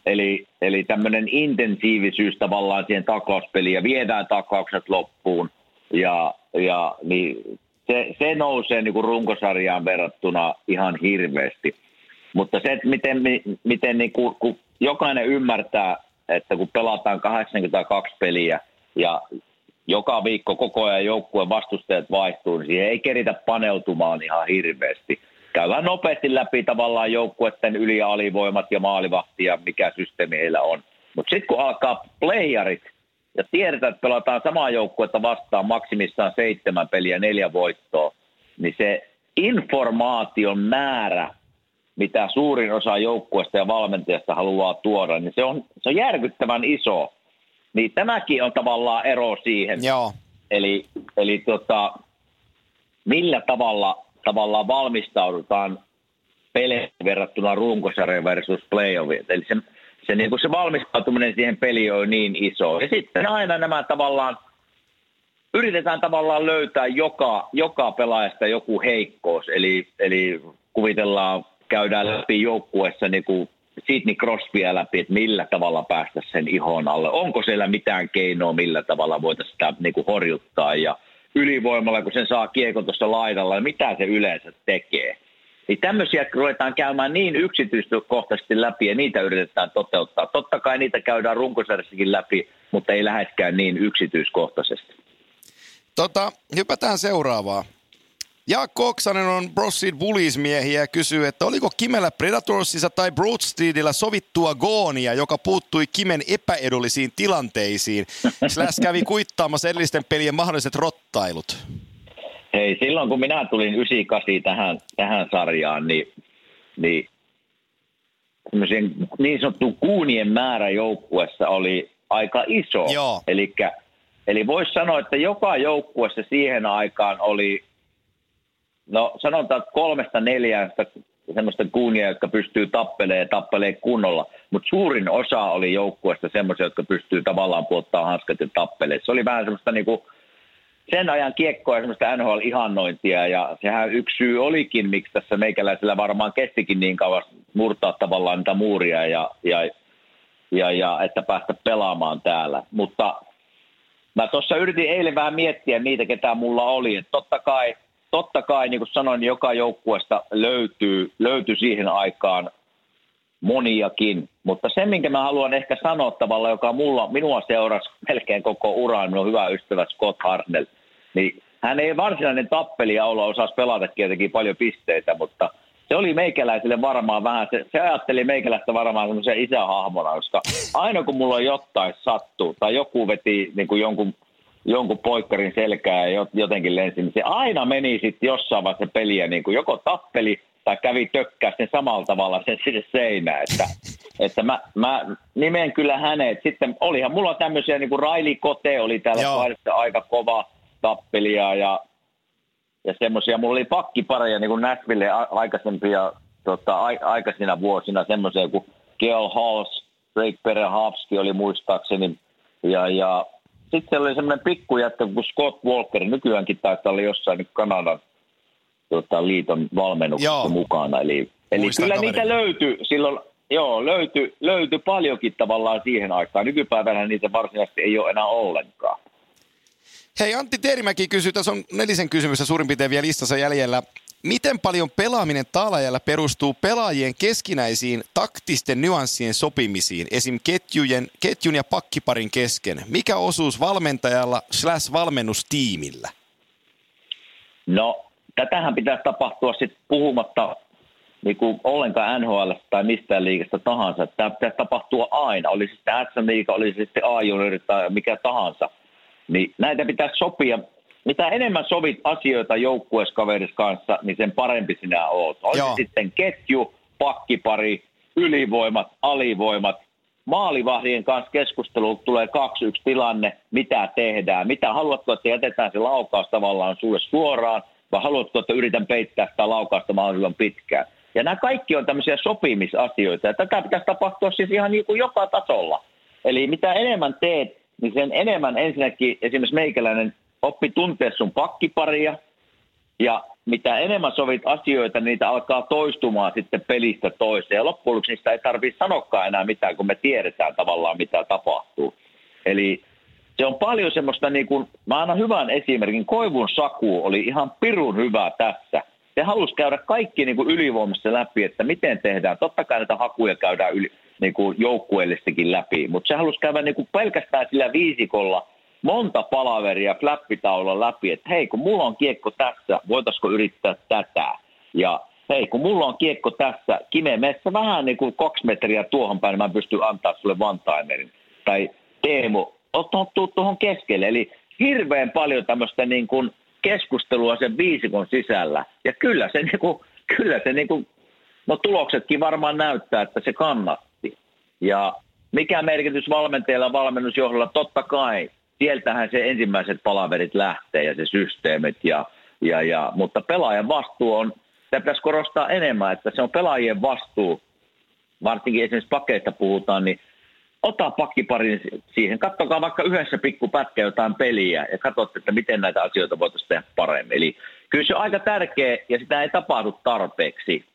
Eli, eli tämmöinen intensiivisyys tavallaan siihen taklauspeliin ja viedään taklaukset loppuun. Ja, ja niin se, se nousee niin kuin runkosarjaan verrattuna ihan hirveästi. Mutta se, että miten, miten niin kuin, kun jokainen ymmärtää, että kun pelataan 82 peliä ja joka viikko koko ajan joukkueen vastustajat vaihtuu, niin siihen ei keritä paneutumaan ihan hirveästi. Käydään nopeasti läpi tavallaan joukkueiden yli- ja alivoimat ja maalivahti ja mikä systeemi heillä on. Mutta sitten kun alkaa playerit ja tiedetään, että pelataan samaa joukkuetta vastaan maksimissaan seitsemän peliä, neljä voittoa, niin se informaation määrä, mitä suurin osa joukkueesta ja valmentajasta haluaa tuoda, niin se on, se on järkyttävän iso. Niin tämäkin on tavallaan ero siihen. Joo. Eli, eli tota, millä tavalla tavallaan valmistaudutaan peleihin verrattuna runkosarjan versus playoffit. Eli se se, niin kuin se valmistautuminen siihen peliin on niin iso. Ja sitten aina nämä tavallaan, yritetään tavallaan löytää joka, joka pelaajasta joku heikkous. Eli, eli kuvitellaan, käydään läpi joukkueessa niin kuin Sidney Crosbya läpi, että millä tavalla päästä sen ihon alle. Onko siellä mitään keinoa, millä tavalla voitaisiin sitä niin kuin horjuttaa ja ylivoimalla, kun sen saa kiekon tuossa laidalla, niin mitä se yleensä tekee. Niin tämmöisiä ruvetaan käymään niin yksityiskohtaisesti läpi ja niitä yritetään toteuttaa. Totta kai niitä käydään runkosarjassakin läpi, mutta ei läheskään niin yksityiskohtaisesti. Tota, hypätään seuraavaa. Jaakko Oksanen on Brossid Bullies-miehiä ja kysyy, että oliko Kimellä Predatorsissa tai Broadstreetillä sovittua goonia, joka puuttui Kimen epäedullisiin tilanteisiin. Slash kävi kuittaamassa edellisten pelien mahdolliset rottailut. Hei, silloin kun minä tulin 98 tähän, tähän sarjaan, niin, niin niin sanottu kuunien määrä joukkuessa oli aika iso. Eli Eli voisi sanoa, että joka joukkueessa siihen aikaan oli, no sanotaan että kolmesta neljästä semmoista kuunia, jotka pystyy tappelemaan ja tappelee kunnolla. Mutta suurin osa oli joukkueesta semmoisia, jotka pystyy tavallaan puottaa hanskat ja tappelee. Se oli vähän semmoista niinku, sen ajan kiekkoa ja semmoista NHL-ihannointia, ja sehän yksi syy olikin, miksi tässä meikäläisellä varmaan kestikin niin kauan murtaa tavallaan niitä muuria ja, ja, ja, ja että päästä pelaamaan täällä. Mutta mä tuossa yritin eilen vähän miettiä niitä, ketä mulla oli. että totta kai, totta kai, niin kuin sanoin, niin joka joukkueesta löytyy, löytyy siihen aikaan moniakin. Mutta se, minkä mä haluan ehkä sanoa tavalla, joka mulla, minua seurasi melkein koko uran, minun hyvä ystävä Scott Harnell, niin hän ei varsinainen tappelija olla, osasi pelata tietenkin paljon pisteitä, mutta se oli meikäläiselle varmaan vähän, se, se ajatteli meikäläistä varmaan semmoisen isähahmona, koska aina kun mulla jotain sattuu, tai joku veti niin kuin jonkun, jonkun poikkarin selkää ja jotenkin lensi, niin se aina meni sitten jossain vaiheessa peliä, niin kuin joko tappeli tai kävi tökkää sen samalla tavalla sen sinne seinään, että, että mä, mä nimen kyllä hänet. Sitten olihan mulla tämmöisiä, niin kuin Raili Kote oli täällä aika kova tappelia ja, ja semmoisia. Mulla oli pakkipareja niin kuin Nashville aikaisempia tota, a, aikaisina vuosina semmoisia kuin Gail Halls, Drake Perehavski oli muistaakseni ja, ja sitten oli semmoinen pikkujätkä kuin Scott Walker, nykyäänkin taitaa olla jossain Kanadan tota, liiton valmennuksessa Joo. mukana. Eli, eli kyllä kaveri. niitä löytyy silloin, joo, löytyi, löytyi paljonkin tavallaan siihen aikaan. Nykypäivänä niitä varsinaisesti ei ole enää ollenkaan. Hei Antti Terimäki kysyy, tässä on nelisen kysymystä suurin piirtein vielä listassa jäljellä. Miten paljon pelaaminen taalajalla perustuu pelaajien keskinäisiin taktisten nyanssien sopimisiin, esim. Ketjujen, ketjun ja pakkiparin kesken? Mikä osuus valmentajalla slash valmennustiimillä? No tätähän pitäisi tapahtua sitten puhumatta niin ollenkaan NHL tai mistään liikasta tahansa. Tämä pitäisi tapahtua aina, oli sitten SM-liiga, oli sitten a tai mikä tahansa. Niin näitä pitäisi sopia. Mitä enemmän sovit asioita joukkueeskaveris kanssa, niin sen parempi sinä oot. Oli sitten ketju, pakkipari, ylivoimat, alivoimat, maalivahdien kanssa keskusteluun tulee 2-1 tilanne, mitä tehdään, mitä haluatko, että jätetään se laukaus tavallaan sulle suoraan, vai haluatko, että yritän peittää sitä laukausta mahdollisimman pitkään. Ja nämä kaikki on tämmöisiä sopimisasioita, ja tätä pitäisi tapahtua siis ihan niin kuin joka tasolla. Eli mitä enemmän teet, niin sen enemmän ensinnäkin esimerkiksi meikäläinen oppi tuntea sun pakkiparia, ja mitä enemmän sovit asioita, niin niitä alkaa toistumaan sitten pelistä toiseen. Ja loppujen lopuksi niistä ei tarvitse sanokaan enää mitään, kun me tiedetään tavallaan, mitä tapahtuu. Eli se on paljon semmoista, niin kuin, mä annan hyvän esimerkin, Koivun Saku oli ihan pirun hyvä tässä. Se halusi käydä kaikki niin kuin ylivoimassa läpi, että miten tehdään. Totta kai näitä hakuja käydään yli, niin kuin joukkueellistakin läpi, mutta se halusi käydä niin kuin pelkästään sillä viisikolla monta palaveria flappitaulun läpi, että hei, kun mulla on kiekko tässä, voitaisiko yrittää tätä? Ja hei, kun mulla on kiekko tässä, Kime, messä vähän niin kuin kaksi metriä tuohon päin, niin mä pystyn antaa sulle one-timerin. Tai Teemu, tuu tuohon keskelle. Eli hirveän paljon tämmöistä niin kuin keskustelua sen viisikon sisällä. Ja kyllä se, niin kuin, kyllä se niin kuin, no tuloksetkin varmaan näyttää, että se kannatti. Ja mikä merkitys valmentajalla valmennusjohdolla, totta kai, sieltähän se ensimmäiset palaverit lähtee ja se systeemit. Ja, ja, ja, mutta pelaajan vastuu on, sitä pitäisi korostaa enemmän, että se on pelaajien vastuu, varsinkin esimerkiksi pakeista puhutaan, niin ota pakkiparin siihen. Kattokaa vaikka yhdessä pikku pätkä jotain peliä ja katsotte, että miten näitä asioita voitaisiin tehdä paremmin. Eli kyllä se on aika tärkeä ja sitä ei tapahdu tarpeeksi.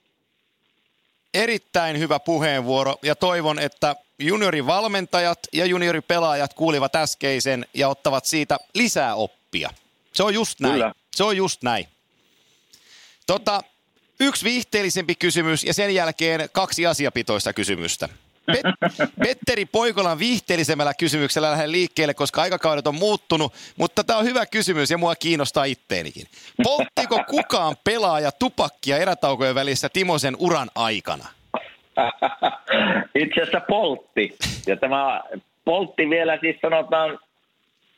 Erittäin hyvä puheenvuoro ja toivon, että juniorivalmentajat ja junioripelaajat kuulivat äskeisen ja ottavat siitä lisää oppia. Se on just näin. Kyllä. Se on just näin. Tota, yksi viihteellisempi kysymys ja sen jälkeen kaksi asiapitoista kysymystä. Pet- Petteri Poikolan viihteellisemmällä kysymyksellä lähden liikkeelle, koska aikakaudet on muuttunut, mutta tämä on hyvä kysymys ja mua kiinnostaa itteenikin. Polttiko kukaan pelaaja tupakkia erätaukojen välissä Timosen uran aikana? Itse asiassa poltti. Ja tämä poltti vielä siis sanotaan,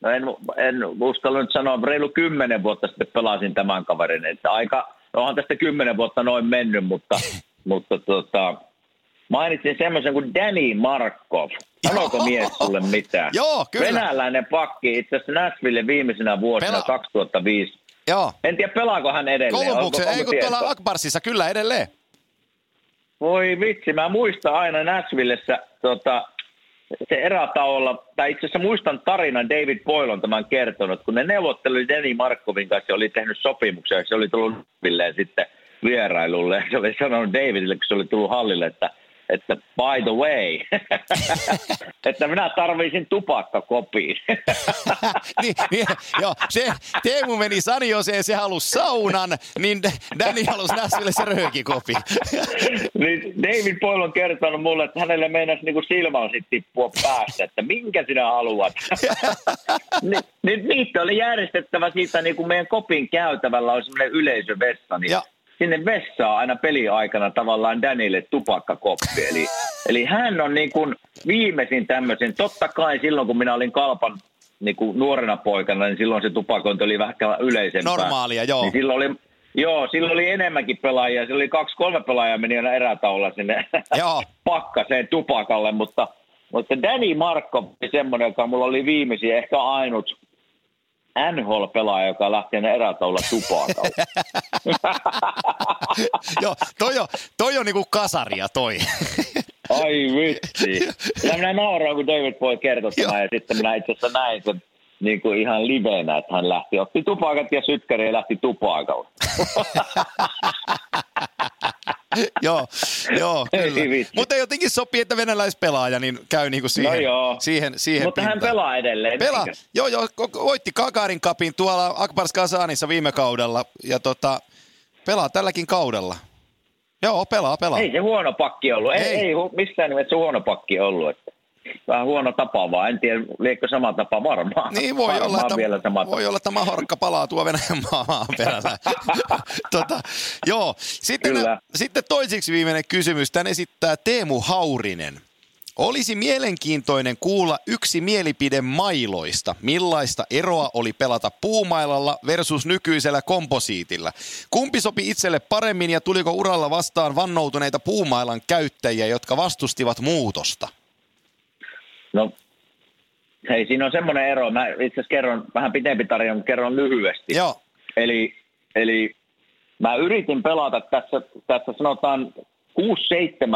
no en, en uskalla nyt sanoa, reilu kymmenen vuotta sitten pelasin tämän kaverin. Että aika, onhan tästä kymmenen vuotta noin mennyt, mutta, mutta tota, mainitsin semmoisen kuin Danny Markov. Sanoiko mies sulle mitään? Joo, kyllä. Venäläinen pakki, itse asiassa Nashville viimeisenä vuosina Pela- 2005. Joo. En tiedä, pelaako hän edelleen. Kolumbuksen, ei kun tuolla? Akbarsissa, kyllä edelleen. Voi vitsi, mä muistan aina Nashvillessä tota, se erätauolla, tai itse asiassa muistan tarinan, David Boyle on tämän kertonut, kun ne neuvotteli Denny Markovin kanssa ja oli tehnyt sopimuksen, ja se oli tullut Nashvilleen sitten vierailulle, se oli sanonut Davidille, kun se oli tullut hallille, että että by the way, että minä tarvisin tupakkakopiin. niin, niin, joo, se, Teemu meni Sanioseen, se halusi saunan, niin Danny halusi Näsville se röökikopi. niin David Boyle on kertonut mulle, että hänelle meinasi niin silmä sitten tippua päästä, että minkä sinä haluat. Ni, niin niitä oli järjestettävä siitä niin kuin meidän kopin käytävällä on semmoinen yleisövessa, niin Ja. Sinne vessaan aina peliaikana tavallaan Danille tupakkakoppi. Eli, eli hän on niin kuin viimeisin tämmöisen, totta kai silloin kun minä olin kalpan niin kuin nuorena poikana, niin silloin se tupakointi oli vähän yleisempää. Normaalia, joo. Niin silloin oli, joo, silloin oli enemmänkin pelaajia. Silloin oli kaksi-kolme pelaajaa meni aina erätaululla sinne Joo. pakkaseen tupakalle, mutta, mutta Danny Markko oli semmoinen, joka mulla oli viimeisiä, ehkä ainut NHL-pelaaja, joka lähti aina erätaululla tupakalle. joo, toi on, toi on niinku kasaria toi. Ai vitsi. Ja minä nauroin, kun David Boy kertoi Joo. tämän, ja sitten minä itse asiassa näin sen niin kuin ihan livenä, että hän lähti, otti tupakat ja sytkäri ja lähti tupakalle. joo, joo, kyllä. Mutta jotenkin sopii, että venäläispelaaja niin käy niinku siihen, No joo. siihen, siihen Mutta hän pintaan. pelaa edelleen. Pelaa. Joo, joo, voitti Kakarin kapin tuolla Akbars Kazanissa viime kaudella ja tota, pelaa tälläkin kaudella. Joo, pelaa, pelaa. Ei se huono pakki ollut. Ei, Ei. ei, missään nimessä huono pakki ollut. Että vähän huono tapa vaan. En tiedä, liekö sama tapa varmaan. Niin voi varmaan olla, että, vielä sama voi olla, että mahorkka palaa tuo Venäjän maan perällä. tota, joo, sitten, Kyllä. sitten toiseksi viimeinen kysymys. Tän esittää Teemu Haurinen. Olisi mielenkiintoinen kuulla yksi mielipide mailoista. Millaista eroa oli pelata puumailalla versus nykyisellä komposiitilla? Kumpi sopi itselle paremmin ja tuliko uralla vastaan vannoutuneita puumailan käyttäjiä, jotka vastustivat muutosta? No, hei, siinä on semmoinen ero. Mä itse asiassa kerron vähän pitempi tarina, mutta kerron lyhyesti. Joo, Eli, eli mä yritin pelata tässä, tässä sanotaan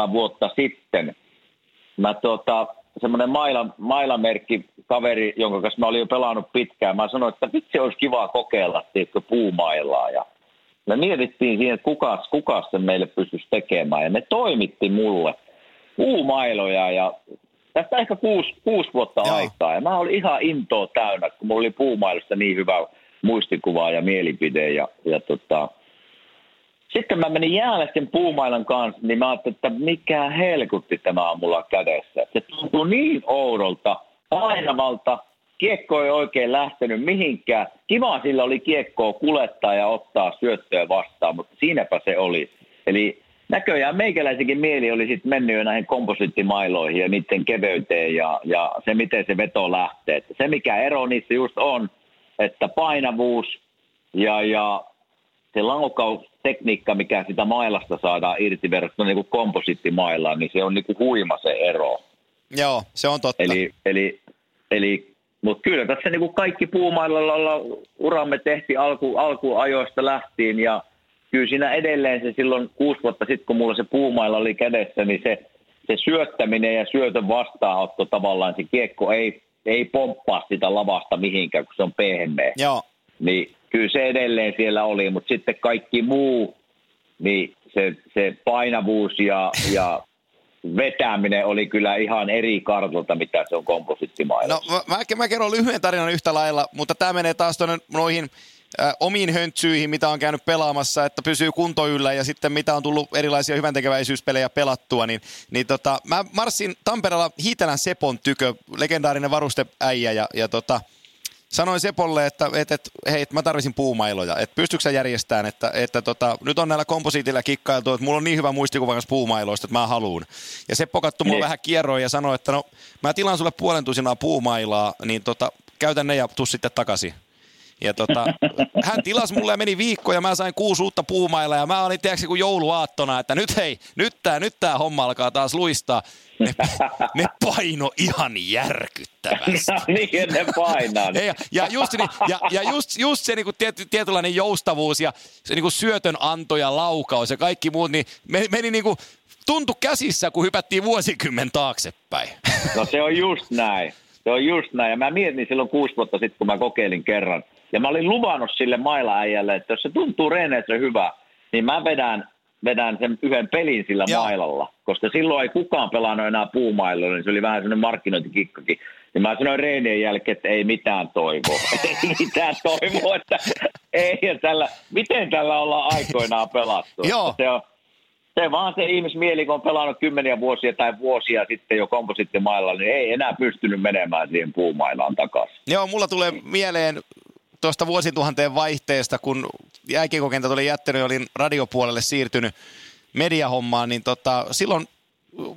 6-7 vuotta sitten. Mä tota, semmoinen maila, mailamerkki kaveri, jonka kanssa mä olin jo pelannut pitkään. Mä sanoin, että vitsi olisi kiva kokeilla, tiedätkö, puumailaa. Ja me mietittiin siihen, että kukas, kukas sen meille pystyisi tekemään. Ja ne toimitti mulle puumailoja ja tästä ehkä kuusi, kuusi vuotta Joo. aikaa. Ja mä olin ihan intoa täynnä, kun mulla oli puumailusta niin hyvä muistikuva ja mielipide. Ja, ja tota, sitten mä menin jäälle sen puumailan kanssa, niin mä ajattelin, että mikä helkutti tämä on mulla kädessä. Se tuntuu niin oudolta, painavalta, kiekko ei oikein lähtenyt mihinkään. Kiva sillä oli kiekkoa kulettaa ja ottaa syöttöä vastaan, mutta siinäpä se oli. Eli näköjään meikäläisenkin mieli oli sitten mennyt jo näihin komposittimailoihin ja niiden keveyteen ja, ja se, miten se veto lähtee. Että se, mikä ero niissä just on, että painavuus ja, ja se laukaustekniikka, mikä sitä mailasta saadaan irti verrattuna niin kuin komposittimailaan, niin se on niin kuin huima se ero. joo, se on totta. Eli, eli, eli mutta kyllä tässä niin kuin kaikki puumailalla uramme tehtiin alku, alkuajoista lähtien ja kyllä siinä edelleen se silloin kuusi vuotta sitten, kun mulla se puumailla oli kädessä, niin se, se syöttäminen ja syötön vastaanotto tavallaan, se kiekko ei, ei pomppaa sitä lavasta mihinkään, kun se on pehmeä Joo, niin kyllä se edelleen siellä oli, mutta sitten kaikki muu, niin se, se painavuus ja, ja vetäminen oli kyllä ihan eri kartalta, mitä se on komposittimailla. No mä, mä, kerron lyhyen tarinan yhtä lailla, mutta tämä menee taas tuonne noihin omiin höntsyihin, mitä on käynyt pelaamassa, että pysyy kunto yllä ja sitten mitä on tullut erilaisia hyväntekeväisyyspelejä pelattua, niin, niin tota, mä marssin Tampereella Hiitelän Sepon tykö, legendaarinen varusteäijä ja, ja tota, sanoin Sepolle, että, että, että hei, että mä tarvisin puumailoja, että pystyykö sä järjestämään, että, että tota, nyt on näillä komposiitilla kikkailtu, että mulla on niin hyvä muistikuva kanssa puumailoista, että mä haluun. Ja Seppo katsoi mulle Niin. vähän kierroin ja sanoi, että no mä tilaan sulle puolen tusinaa puumailaa, niin tota, käytä ne ja tuu sitten takaisin. Ja tota, hän tilasi mulle ja meni viikko ja mä sain kuusi uutta puumailla ja mä olin tiedätkö kuin jouluaattona, että nyt hei, nyt tää, nyt tää homma alkaa taas luistaa. Ne, ne paino ihan järkyttävästi. No niin, ne painaa. Ja, ja just, niin, ja, ja just, just se niin kuin tiety, tietynlainen joustavuus ja se niin kuin syötön anto ja laukaus ja kaikki muut, niin meni niin kuin, tuntu käsissä, kun hypättiin vuosikymmen taaksepäin. No se on just näin. Se on just näin. Ja mä mietin silloin kuusi vuotta sitten, kun mä kokeilin kerran. Ja mä olin luvannut sille maila-äijälle, että jos se tuntuu reeneessä hyvä, niin mä vedän, vedän sen yhden pelin sillä Joo. mailalla. Koska silloin ei kukaan pelannut enää puumailla, niin se oli vähän sellainen markkinointikikkakin. Niin mä sanoin reenien jälkeen, että ei mitään toivoa. ei mitään toivoa, että ei tällä, miten tällä ollaan aikoinaan pelattu. Joo. Se on, se vaan se ihmismieli, kun on pelannut kymmeniä vuosia tai vuosia sitten jo komposittimailla, niin ei enää pystynyt menemään siihen puumailaan takaisin. Joo, mulla tulee mieleen tuosta vuosituhanteen vaihteesta, kun jääkiekokentät oli jättänyt, olin radiopuolelle siirtynyt mediahommaan, niin tota, silloin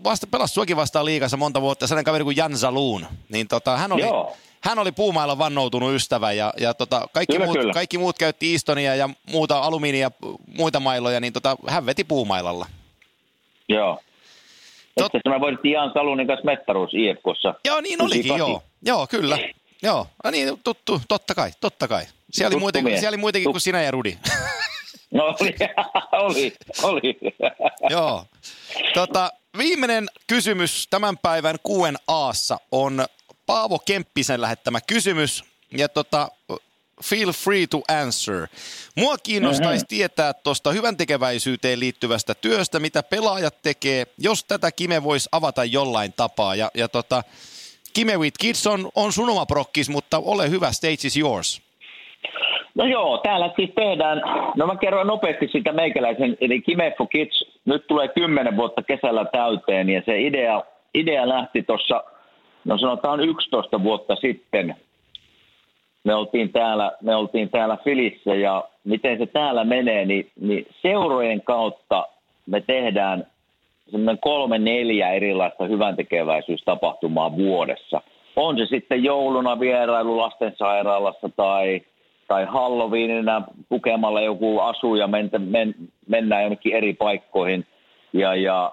vasta, pelasi suokin vastaan liikassa monta vuotta, sellainen kaveri kuin Jan Zaloon, niin tota, hän oli, Joo. hän oli puumailla vannoutunut ystävä ja, ja tota, kaikki, kyllä, muut, kyllä. kaikki muut käytti Istonia ja muuta alumiinia, muita mailoja, niin tota, hän veti puumailalla. Joo. Tot... Että mä voitin Jan Salunin kanssa mestaruus IFKssa. Joo, niin olikin, joo. Joo, kyllä. Joo, no niin, tuttu, totta kai, totta kai. Siellä oli, muitakin, siellä oli muitakin kuin sinä ja Rudi. No oli, oli, oli. Joo. Tota, viimeinen kysymys tämän päivän aassa on Paavo Kemppisen lähettämä kysymys. Ja tota, feel free to answer. Mua kiinnostaisi mm-hmm. tietää tuosta hyvän tekeväisyyteen liittyvästä työstä, mitä pelaajat tekee, jos tätä Kime voisi avata jollain tapaa. Ja, ja tota, Kime with Kids on, on sun oma prokkis, mutta ole hyvä, stage is yours. No joo, täällä siis tehdään, no mä kerron nopeasti sitä meikäläisen, eli Kime for Kids, nyt tulee kymmenen vuotta kesällä täyteen, ja se idea, idea lähti tuossa, no sanotaan 11 vuotta sitten, me oltiin täällä, me oltiin täällä Filissä ja miten se täällä menee, niin, niin seurojen kautta me tehdään semmoinen kolme, neljä erilaista hyväntekeväisyystapahtumaa vuodessa. On se sitten jouluna vierailu lastensairaalassa tai, tai Halloweenina pukemalla joku asu ja men, men, mennään jonnekin eri paikkoihin. Ja, ja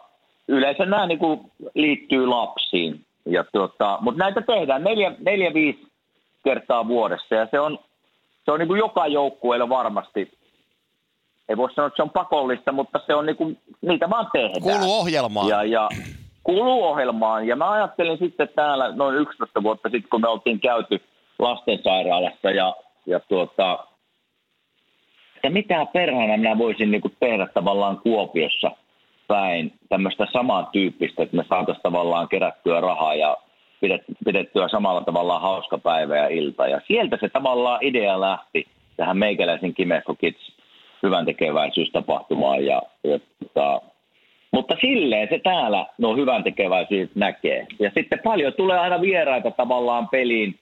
yleensä nämä niin kuin liittyy lapsiin. Ja tuota, mutta näitä tehdään neljä, neljä, viisi kertaa vuodessa ja se on, se on niin kuin joka joukkueella varmasti ei voi sanoa, että se on pakollista, mutta se on niin kuin, niitä vaan tehdään. Kuuluu ohjelmaan. Ja, ja kuuluu ohjelmaan. Ja mä ajattelin sitten täällä noin 11 vuotta sitten, kun me oltiin käyty lastensairaalassa ja, ja tuota, että mitä perhana minä voisin niin kuin tehdä tavallaan Kuopiossa päin tämmöistä samantyyppistä, että me saataisiin tavallaan kerättyä rahaa ja pidettyä samalla tavalla hauska päivä ja ilta. Ja sieltä se tavallaan idea lähti tähän meikäläisen Kimekko Kids hyvän tekeväisyystapahtumaan. Ja, ja, tota, mutta silleen se täällä nuo hyvän tekeväisyys näkee. Ja sitten paljon tulee aina vieraita tavallaan peliin,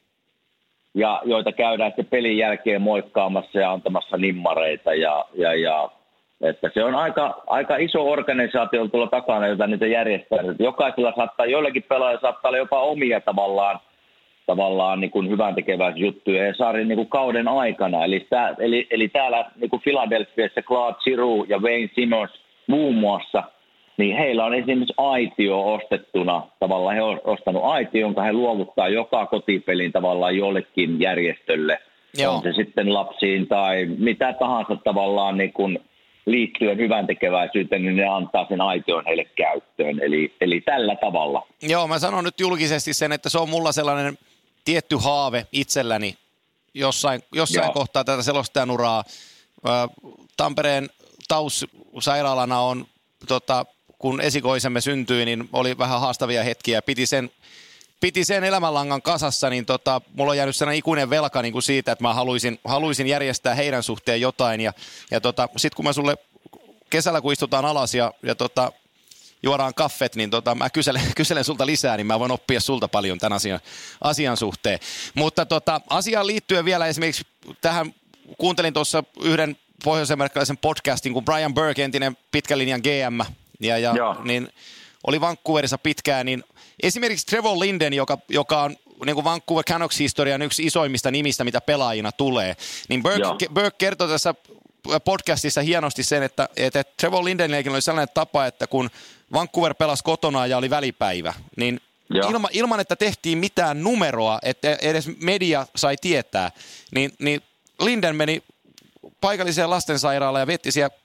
ja joita käydään sitten pelin jälkeen moikkaamassa ja antamassa nimmareita. Ja, ja, ja että se on aika, aika iso organisaatio tuolla takana, jota niitä järjestää. Jokaisella saattaa, joillakin pelaajilla saattaa olla jopa omia tavallaan tavallaan niin kuin hyvän juttuja ja Saarin niin kuin kauden aikana. Eli, tää, eli, eli täällä niin kuin Philadelphiassa Claude Giroux ja Wayne Simmons muun muassa, niin heillä on esimerkiksi aitio ostettuna. Tavallaan he on ostanut aitio, jonka he luovuttaa joka kotipelin tavallaan jollekin järjestölle. Joo. On se sitten lapsiin tai mitä tahansa tavallaan niin kuin liittyen hyvän tekeväisyyteen, niin ne antaa sen aition heille käyttöön. Eli, eli tällä tavalla. Joo, mä sanon nyt julkisesti sen, että se on mulla sellainen tietty haave itselläni jossain, jossain kohtaa tätä selostajan uraa. Tampereen Taus-sairaalana on, tota, kun esikoisemme syntyi, niin oli vähän haastavia hetkiä. Piti sen, piti sen elämänlangan kasassa, niin tota, mulla on jäänyt sellainen ikuinen velka niin kuin siitä, että mä haluaisin, haluaisin järjestää heidän suhteen jotain. Ja, ja tota, sitten kun mä sulle kesällä, kun istutaan alas ja, ja tota, juodaan kaffet, niin tota, mä kyselen, kyselen sulta lisää, niin mä voin oppia sulta paljon tämän asian, asian suhteen. Mutta tota, asiaan liittyen vielä esimerkiksi tähän, kuuntelin tuossa yhden pohjois-amerikkalaisen podcastin, kun Brian Burke, entinen pitkän linjan GM, ja, ja niin oli Vancouverissa pitkään, niin esimerkiksi Trevor Linden, joka, joka on niin kuin Vancouver Canucks-historian yksi isoimmista nimistä, mitä pelaajina tulee. Niin Burke, Burke kertoi tässä podcastissa hienosti sen, että, että Trevor Lindenillekin oli sellainen tapa, että kun Vancouver pelasi kotona ja oli välipäivä, niin ilma, ilman, että tehtiin mitään numeroa, että edes media sai tietää, niin, niin Linden meni paikalliseen lastensairaalaan ja vietti siellä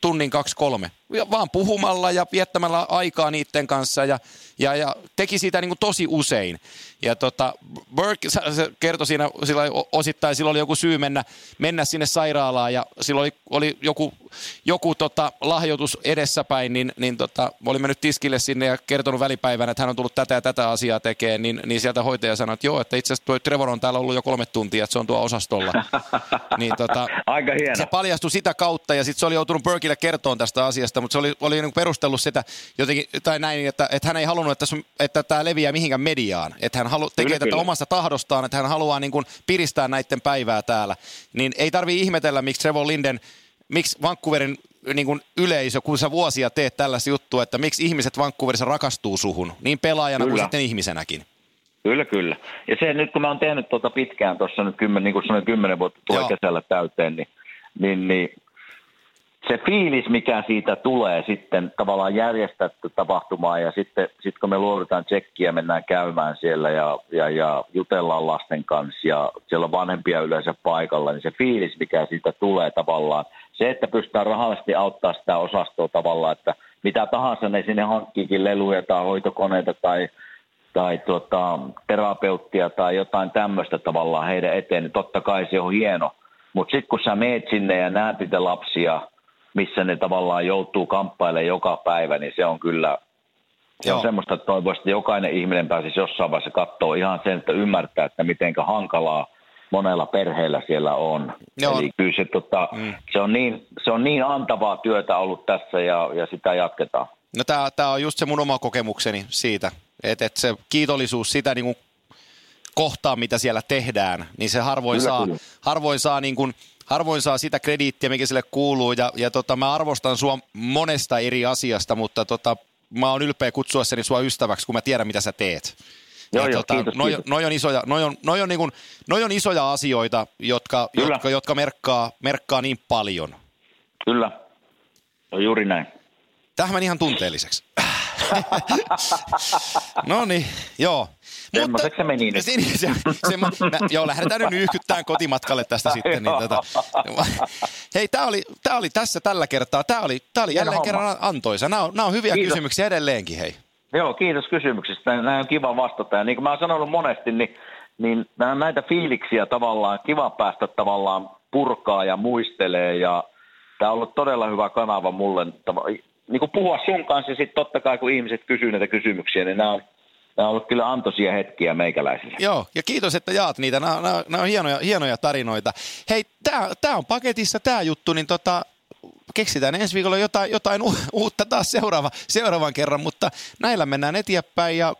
tunnin kaksi kolme. Vaan puhumalla ja viettämällä aikaa niiden kanssa ja, ja, ja teki sitä niin kuin tosi usein. Ja tota, Burke se kertoi siinä sillä osittain, sillä oli joku syy mennä, mennä sinne sairaalaan ja sillä oli, oli joku, joku tota, lahjoitus edessäpäin, niin, niin tota, oli mennyt tiskille sinne ja kertonut välipäivänä, että hän on tullut tätä ja tätä asiaa tekemään, niin, niin sieltä hoitaja sanoi, että joo, että itse asiassa tuo Trevor on täällä ollut jo kolme tuntia, että se on tuo osastolla. niin, tota, Aika hieno. Se paljastui sitä kautta ja sitten se oli joutunut Burkille kertomaan tästä asiasta, mutta se oli, oli niin perustellut sitä jotenkin, tai näin, että, että hän ei halunnut, että, että tämä leviää mihinkään mediaan, että hän halu, tekee kyllä, tätä kyllä. omasta tahdostaan, että hän haluaa niin kuin piristää näiden päivää täällä, niin ei tarvi ihmetellä, miksi Trevor Linden, miksi Vancouverin niin kuin yleisö, kun sä vuosia teet tällaista juttua, että miksi ihmiset Vancouverissa rakastuu suhun, niin pelaajana kyllä. kuin sitten ihmisenäkin. Kyllä, kyllä. Ja se nyt kun mä oon tehnyt tuota pitkään tuossa nyt kymmen, niin kuin kymmenen vuotta tulee kesällä täyteen, niin, niin, niin se fiilis, mikä siitä tulee sitten tavallaan järjestetty tapahtumaan ja sitten sit kun me luovutaan tsekkiä, mennään käymään siellä ja, ja, ja jutellaan lasten kanssa ja siellä on vanhempia yleensä paikalla, niin se fiilis, mikä siitä tulee tavallaan, se, että pystytään rahallisesti auttaa sitä osastoa tavallaan, että mitä tahansa ne sinne hankkiikin leluja tai hoitokoneita tai, tai tuota, terapeuttia tai jotain tämmöistä tavallaan heidän eteen, niin totta kai se on hieno. Mutta sitten kun sä meet sinne ja näet niitä lapsia – missä ne tavallaan joutuu kamppailemaan joka päivä, niin se on kyllä se on semmoista, että toivoisi, että jokainen ihminen pääsisi jossain vaiheessa katsoa ihan sen, että ymmärtää, että miten hankalaa monella perheellä siellä on. Joo. Eli kyllä se, tota, mm. se, on niin, se on niin antavaa työtä ollut tässä ja, ja sitä jatketaan. No tämä on just se mun oma kokemukseni siitä, että, että se kiitollisuus sitä niin kuin kohtaa, mitä siellä tehdään, niin se harvoin kyllä, saa, kyllä. Harvoin saa niin kuin – harvoin saa sitä krediittiä, mikä sille kuuluu, ja, ja tota, mä arvostan sua monesta eri asiasta, mutta tota, mä oon ylpeä kutsuessani sua ystäväksi, kun mä tiedän, mitä sä teet. Joo, ja, joo, tota, kiitos, noi, noi, on isoja, noi on, noi on, niin kuin, noi on isoja asioita, jotka, jotka, jotka merkkaa, merkkaa niin paljon. Kyllä, on juuri näin. Tähän meni ihan tunteelliseksi. no niin, joo. Semmoiseksi se meni nyt. Se, se, se, mä, joo, lähdetään nyt yhkyttään kotimatkalle tästä sitten. Niin, tota, hei, tämä oli, tää oli tässä tällä kertaa. Tämä oli, tää oli jälleen kerran antoisa. Nämä on, nämä on hyviä kiitos. kysymyksiä edelleenkin, hei. Joo, kiitos kysymyksistä. Nämä on kiva vastata. Ja niin kuin mä oon sanonut monesti, niin, niin näitä fiiliksiä tavallaan kiva päästä tavallaan purkaa ja muistelee. Ja tämä on ollut todella hyvä kanava mulle niin kuin puhua sun kanssa ja sitten totta kai kun ihmiset kysyy näitä kysymyksiä, niin nämä on, nämä on ollut kyllä antoisia hetkiä meikäläisille. Joo, ja kiitos, että jaat niitä. Nämä, nämä, nämä on hienoja, hienoja tarinoita. Hei, tämä, tämä on paketissa tämä juttu, niin tota, keksitään ensi viikolla jotain, jotain uutta taas seuraava, seuraavan kerran, mutta näillä mennään eteenpäin ja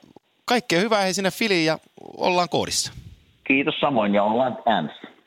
kaikkea hyvää hei sinne Filiin ja ollaan koodissa. Kiitos samoin ja ollaan äänestä.